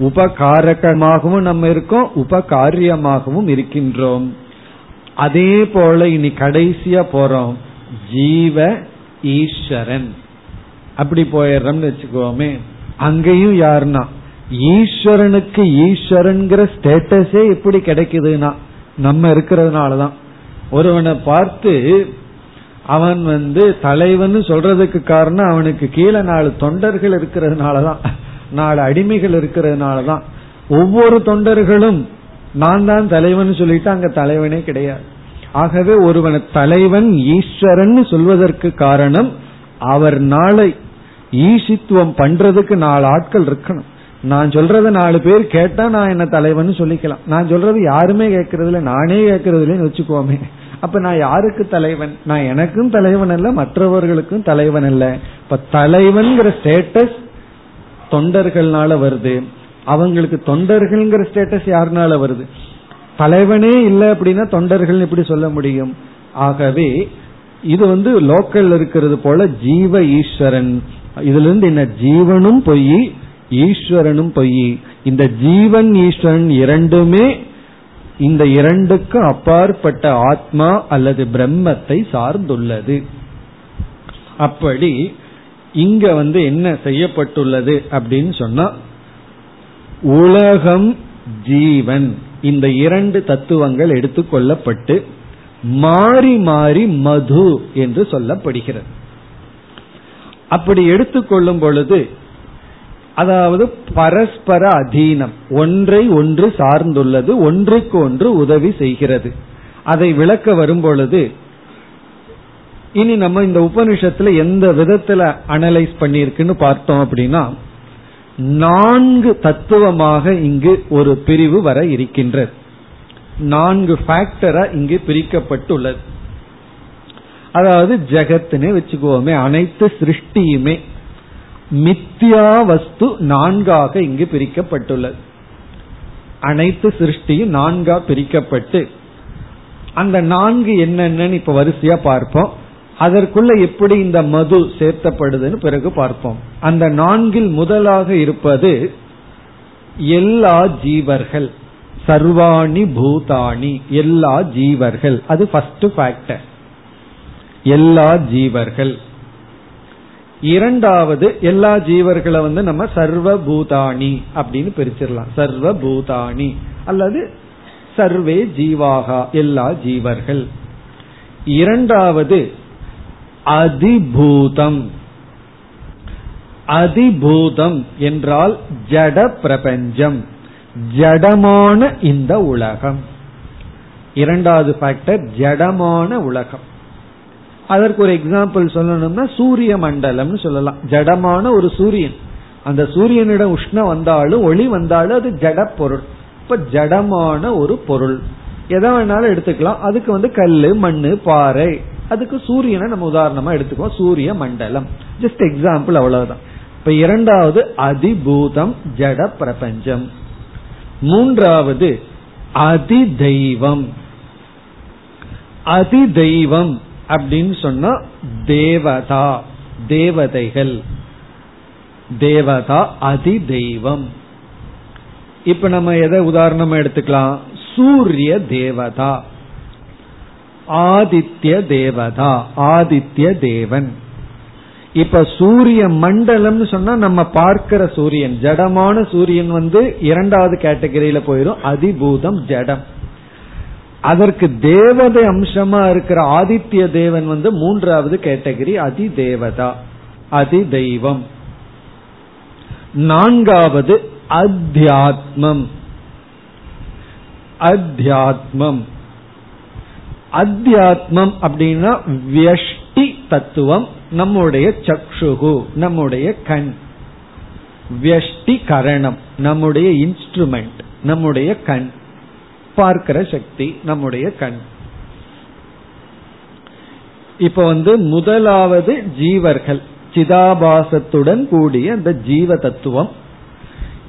உபகாரகமாகவும் நம்ம இருக்கோம் உபகாரியமாகவும் இருக்கின்றோம். அதே போல இனி கடைசியா போறோம். ஜீவ ஈஸ்வரன். அப்படி போயிடுறோம்னு வச்சுக்கோமே அங்கேயும் யாருன்னா ஈஸ்வரனுக்கு ஈஸ்வரன்கிற ஸ்டேட்டஸே எப்படி கிடைக்குதுன்னா நம்ம இருக்கிறதுனாலதான். ஒருவனை பார்த்து அவன் வந்து தலைவன் சொல்றதுக்கு காரணம் அவனுக்கு கீழே நாலு தொண்டர்கள் இருக்கிறதுனாலதான் நாலு அடிமைகள் இருக்கிறதுனாலதான். ஒவ்வொரு தொண்டர்களும் நான் தான் தலைவன் சொல்லிட்டு அங்க தலைவனே கிடையாது. ஆகவே ஒருவன் தலைவன் ஈஸ்வரன் சொல்வதற்கு காரணம் அவர் நாளை ஈசித்துவம் பண்றதுக்கு நாலு ஆட்கள் இருக்கணும். நான் சொல்றத நாலு பேர் கேட்டா நான் என்ன தலைவன் சொல்லிக்கலாம். நான் சொல்றது யாருமே கேட்கறதில்ல நானே கேட்கறது இல்லைன்னு வச்சுக்கோமே. அப்ப நான் யாருக்கு தலைவன்? நான் எனக்கும் தலைவன் அல்ல மற்றவர்களுக்கும் தலைவன் அல்ல. இப்ப தலைவன்கிற ஸ்டேட்டஸ் தொண்டர்கள்னால வருது. அவங்களுக்கு தொண்டர்கள்ங்கிற ஸ்டேட்டஸ் யாருனால வருது? தலைவனே இல்லை அப்படின்னா தொண்டர்கள் எப்படி சொல்ல முடியும்? ஆகவே இது வந்து லோக்கல் இருக்கிறது போல ஜீவ ஈஸ்வரன். இதுல இருந்து என்ன? ஜீவனும் பொய் ஈஸ்வரனும் பொய். இந்த ஜீவன் ஈஸ்வரன் இரண்டுமே இந்த இரண்டுக்கு அப்பாற்பட்ட ஆத்மா அல்லது பிரம்மத்தை சார்ந்துள்ளது. அப்படி இங்க வந்து என்ன செய்யப்பட்டுள்ளது அப்படின்னு சொன்னா உலகம் ஜீவன். இந்த இரண்டு தத்துவங்கள் எடுத்துக்கொள்ளப்பட்டு மாறி மாறி மது என்று சொல்லப்படுகிறது. அப்படி எடுத்துக்கொள்ளும் பொழுது அதாவது பரஸ்பர அதீனம் ஒன்றை ஒன்று சார்ந்துள்ளது ஒன்றுக்கு ஒன்று உதவி செய்கிறது. அதை விளக்க வரும்பொழுது இனி நம்ம இந்த உபனிஷத்துல எந்த விதத்துல அனலைஸ் பண்ணிருக்குன்னு பார்த்தோம் அப்படின்னா நான்கு தத்துவமாக இங்கு ஒரு பிரிவு வர இருக்கின்றது. நான்கு ஃபேக்டரா இங்கு பிரிக்கப்பட்டுள்ளது. அதாவது ஜெகத்துன்னு வச்சுக்கோமே அனைத்து சிருஷ்டியுமே. மித்யா வஸ்து நான்காக இங்கு பிரிக்கப்பட்டுள்ளது. அனைத்து சிருஷ்டியும் நான்கா பிரிக்கப்பட்டு. அந்த நான்கு என்னென்னு இப்ப வரிசையா பார்ப்போம். அதற்குள்ள எப்படி இந்த மது சேர்த்தப்படுதுன்னு பிறகு பார்ப்போம். அந்த நான்கில் முதலாக இருப்பது எல்லா ஜீவர்கள் சர்வாணி பூதாணி எல்லா ஜீவர்கள். அது ஃபர்ஸ்ட் ஃபேக்டர் எல்லா ஜீவர்கள். இரண்டாவது எல்லா ஜீவர்களை வந்து நம்ம சர்வ பூதாணி அப்படின்னு பிரிச்சிடலாம். சர்வ பூதாணி அல்லது சர்வே ஜீவாகா எல்லா ஜீவர்கள். இரண்டாவது அதிபூதம். அதிபூதம் என்றால் ஜட பிரபஞ்சம். ஜடமான இந்த உலகம். இரண்டாவது ஃபேக்டர் ஜடமான உலகம். அதற்கு ஒரு எக்ஸாம்பிள் சொல்லணும்னா சூரிய மண்டலம்னு சொல்லலாம். ஜடமான ஒரு சூரியன். அந்த சூரியனிடம் உஷ்ணம் வந்தாலும் ஒளி வந்தாலும் அது ஜட பொருள். இப்ப ஜடமான ஒரு பொருள். எதை வேணாலும் எடுத்துக்கலாம். அதுக்கு வந்து கல்லு மண்ணு பாறை. அதுக்கு சூரியனை நம்ம உதாரணமா எடுத்துக்குவோம். சூரிய மண்டலம் ஜஸ்ட் எக்ஸாம்பிள் அவ்வளவுதான். இப்ப இரண்டாவது அதிபூதம் ஜட பிரபஞ்சம். மூன்றாவது அதிதெய்வம். அதிதெய்வம். அப்படின்னு சொன்னா தேவதா தேவதைகள். தேவதா அதி தெய்வம் இப்ப நம்ம எதை உதாரணமா எடுத்துக்கலாம்? சூரிய தேவதா ஆதித்ய தேவதா ஆதித்ய தேவன். இப்ப சூரிய மண்டலம் சொன்னா நம்ம பார்க்கிற சூரியன் ஜடமான சூரியன் வந்து இரண்டாவது கேட்டகரியில போயிடும் அதிபூதம் ஜடம். அதற்கு தேவதை அம்சமா இருக்கிற ஆதித்ய தேவன் வந்து மூன்றாவது கேட்டகரி அதி தேவதா அதி தெய்வம் நான்காவது அத்தியாத்மம். அத்தியாத்மம். அத்தியாத்மம் அப்படின்னா வியஷ்டி தத்துவம் நம்முடைய சக்ஷுகு நம்முடைய கண். வியஷ்டி கரணம் நம்முடைய இன்ஸ்ட்ருமெண்ட் நம்முடைய கண். பார்க்கிற சக்தி நம்முடைய கண். இப்ப வந்து முதலாவது ஜீவர்கள் சிதாபாசத்துடன் கூடிய அந்த ஜீவ தத்துவம்.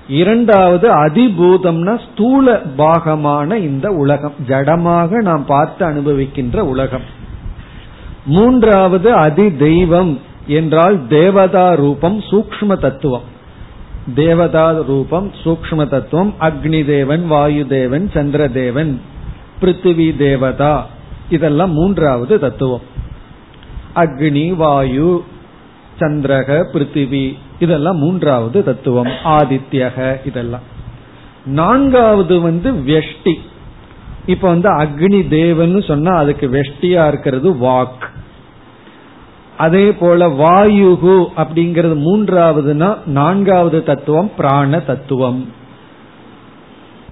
இரண்டாவது அதிபூதம்னா ஸ்தூல பாகமான இந்த உலகம் ஜடமாக நாம் பார்த்து அனுபவிக்கின்ற உலகம். மூன்றாவது அதி தெய்வம் என்றால் தேவதா ரூபம் சூக்ம தத்துவம். தேவதா ரூபம் சூக்ம தத்துவம் அக்னி தேவன் வாயு தேவன் சந்திர தேவன் பிருத்திவி தேவதா இதெல்லாம் மூன்றாவது தத்துவம். அக்னி வாயு சந்திரக பிருத்திவி இதெல்லாம் மூன்றாவது தத்துவம். ஆதித்யக இதெல்லாம். நான்காவது வந்து வெஷ்டி. இப்ப வந்து அக்னி தேவன் சொன்னா அதுக்கு வெஷ்டியா இருக்கிறது வாக். அதே போல வாயுகு அப்படிங்கிறது மூன்றாவதுனா நான்காவது தத்துவம் பிராண தத்துவம்.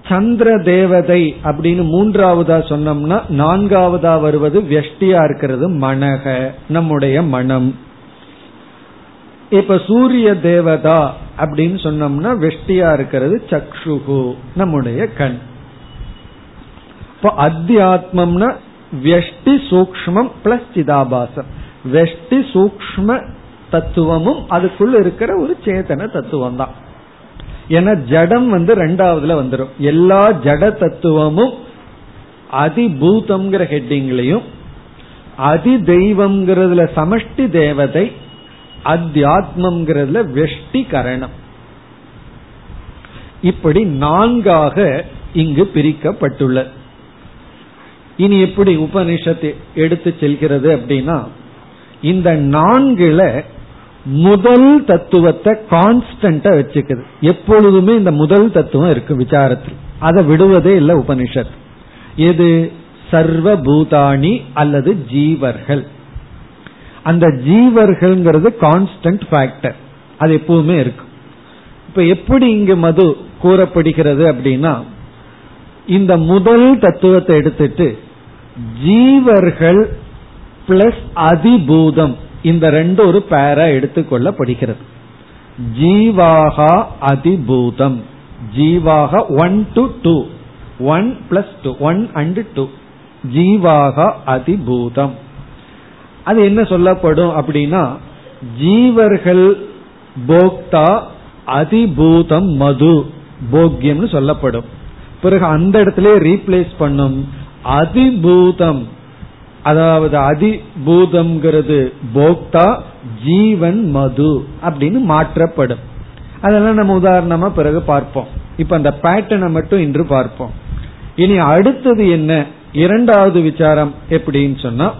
சந்திர தேவதை அப்படின்னு மூன்றாவதா சொன்னோம்னா நான்காவதா வருவது வெஷ்டியா இருக்கிறது மனக நம்முடைய மனம். இப்ப சூரிய தேவதா அப்படின்னு சொன்னோம்னா வெஷ்டியா இருக்கிறது சக்ஷுகு நம்முடைய கண். இப்போ அத்தியாத்மம்னா வெஷ்டி சூக்மம் பிளஸ் சிதாபாசம். வெஷ்டி சூக்ம தத்துவமும் அதுக்குள்ள இருக்கிற ஒரு சேதன தத்துவம் தான் ஏன்னா ஜடம் வந்து ரெண்டாவதுல வந்துடும் எல்லா ஜட தத்துவமும் அதிபூதம்ங்கிற ஹெட்டிங்லையும் அதி தெய்வம்ங்கிறதுல சமஷ்டி தேவதை அத்தியாத்மங்கிறதுல வெஷ்டி கரணம். இப்படி நான்காக இங்கு பிரிக்கப்பட்டுள்ளது. இனி எப்படி உபனிஷத்தை எடுத்து செல்கிறது அப்படின்னா இந்த நான்குல முதல் தத்துவத்தை கான்ஸ்டன்டா வச்சுக்குது. எப்பொழுதுமே இந்த முதல் தத்துவம் இருக்கு விசாரத்தில். அதை விடுவதே இல்லை உபனிஷத். எது? சர்வ பூதாணி அல்லது ஜீவர்கள். அந்த ஜீவர்கள்ங்கிறது கான்ஸ்டன்ட் ஃபேக்டர் அது எப்பவுமே இருக்கு. இப்ப எப்படி இங்கு மது கூறப்படுகிறது அப்படின்னா இந்த முதல் தத்துவத்தை எடுத்துட்டு ஜீவர்கள் பிளஸ் அதிபூதம் இந்த ரெண்டு ஒரு பேரா எடுத்துக்கொள்ளப்படுகிறது. ஜீவாகா அதிபூதம் ஜீவாக one to two one plus two one and two ஜீவாகா அதிபூதம் அது என்ன சொல்லப்படும் அப்படின்னா ஜீவர்கள் போக்தா அதிபூதம் மது. போக்கியம்னு சொல்லப்படும். பிறகு அந்த இடத்துல ரீப்ளேஸ் பண்ணும். அதிபூதம் அதாவது அதிபூதம்ங்கிறது போக்தா ஜீவன் மது அப்படின்னு மாற்றப்படும். அதெல்லாம் நம்ம உதாரணமா பிறகு பார்ப்போம். இப்ப அந்த பேட்டர்னை மட்டும் இன்று பார்ப்போம். இனி அடுத்தது என்ன? இரண்டாவது விசாரம் எப்படின்னு சொன்னா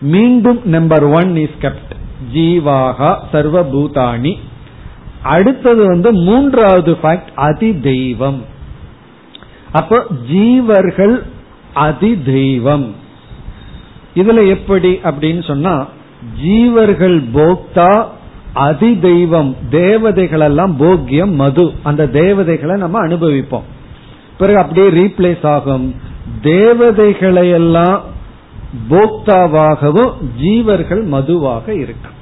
மீண்டும் நம்பர் ஒன் இஸ் கெப்ட் ஜீவாகா சர்வபூதானி அடுத்தது வந்து மூன்றாவது ஃபேக்ட் அதி தெய்வம் அப்போ ஜீவர்கள் அதி தெய்வம் இதுல எப்படி அப்படின்னு சொன்னா ஜீவர்கள் போக்தா அதி தெய்வம் தேவதைகள் எல்லாம் போக்கியம் மது. அந்த தேவதைகளை நம்ம அனுபவிப்போம். பிறகு அப்படியே ரீப்ளேஸ் ஆகும். தேவதைகளை எல்லாம் போக்தாவாகவும் ஜீவர்கள் மதுவாக இருக்கும்.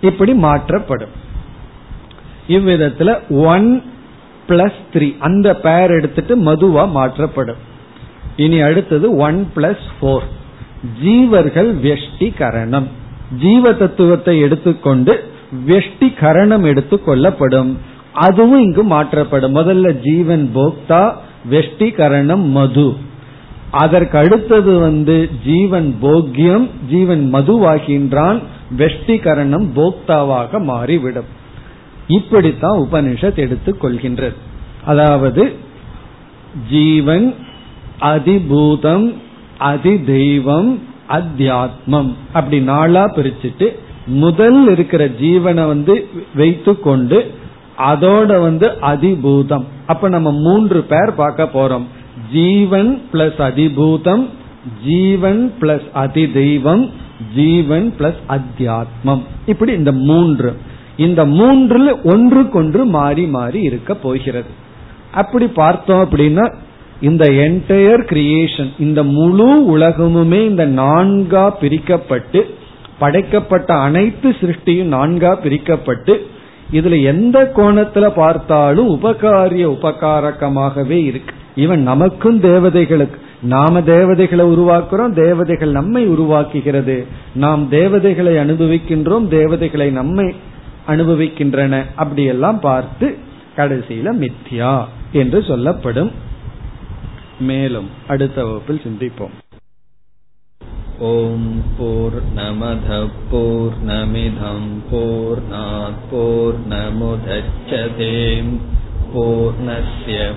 இப்படி மாற்றப்படும். இவ்விதத்துல ஒன் பிளஸ் த்ரீ அந்த பேர் எடுத்துட்டு மதுவா மாற்றப்படும். இனி அடுத்தது ஒன் பிளஸ் போர் ஜீவர்கள் வெஷ்டி கரணம் ஜீவ தத்துவத்தை எடுத்துக்கொண்டு வெஷ்டி கரணம் எடுத்து கொள்ளப்படும். அதுவும் இங்கு மாற்றப்படும். முதல்ல ஜீவன் போக்தா வெஷ்டி கரணம் மது. அதற்கு அடுத்தது வந்து ஜீவன் போக்கியம் ஜீவன் மதுவாகின்றான் வெஷ்டி கரணம் போக்தாவாக மாறிவிடும். இப்படித்தான் உபனிஷத் எடுத்துக் கொள்கின்றது. அதாவது ஜீவன் அதிபூதம் அதி தெய்வம் அத்தியாத்மம். அப்படி நாளா பிரிச்சுட்டு முதல் இருக்கிற ஜீவனை வந்து வைத்து கொண்டு அதோட வந்து அதிபூதம். அப்ப நம்ம மூன்று பேர் பார்க்க போறோம். ஜீவன் பிளஸ் அதிபூதம் ஜீவன் பிளஸ் அதி தெய்வம் ஜீவன் பிளஸ் அத்தியாத்மம். இப்படி இந்த மூன்று. இந்த மூன்றுல ஒன்றுக்கொன்று மாறி மாறி இருக்க போகிறது. அப்படி பார்த்தோம் அப்படின்னா இந்த என்டையர் கிரியேஷன் இந்த முழு உலகமுமே இந்த நான்கா பிரிக்கப்பட்டு படைக்கப்பட்ட அனைத்து சிருஷ்டியும் நான்கா பிரிக்கப்பட்டு இதுல எந்த கோணத்துல பார்த்தாலும் உபகாரிய உபகாரகமாகவே இருக்கு. இவன் நமக்கும் தேவதைகளுக்கு நாம தேவதைகளை உருவாக்குறோம் தேவதைகள் நம்மை உருவாக்குகிறது. நாம் தேவதைகளை அனுபவிக்கின்றோம் தேவதைகளை நம்மை அனுபவிக்கின்றன. அப்படியெல்லாம் பார்த்து கடைசியில மித்யா என்று சொல்லப்படும். மேலும் அடுத்த வகுப்பில் சிந்திப்போம். ஓம் போர் நமத போர் நமிதம் போர் போர் நமுதச்சதேம். பூர்ணய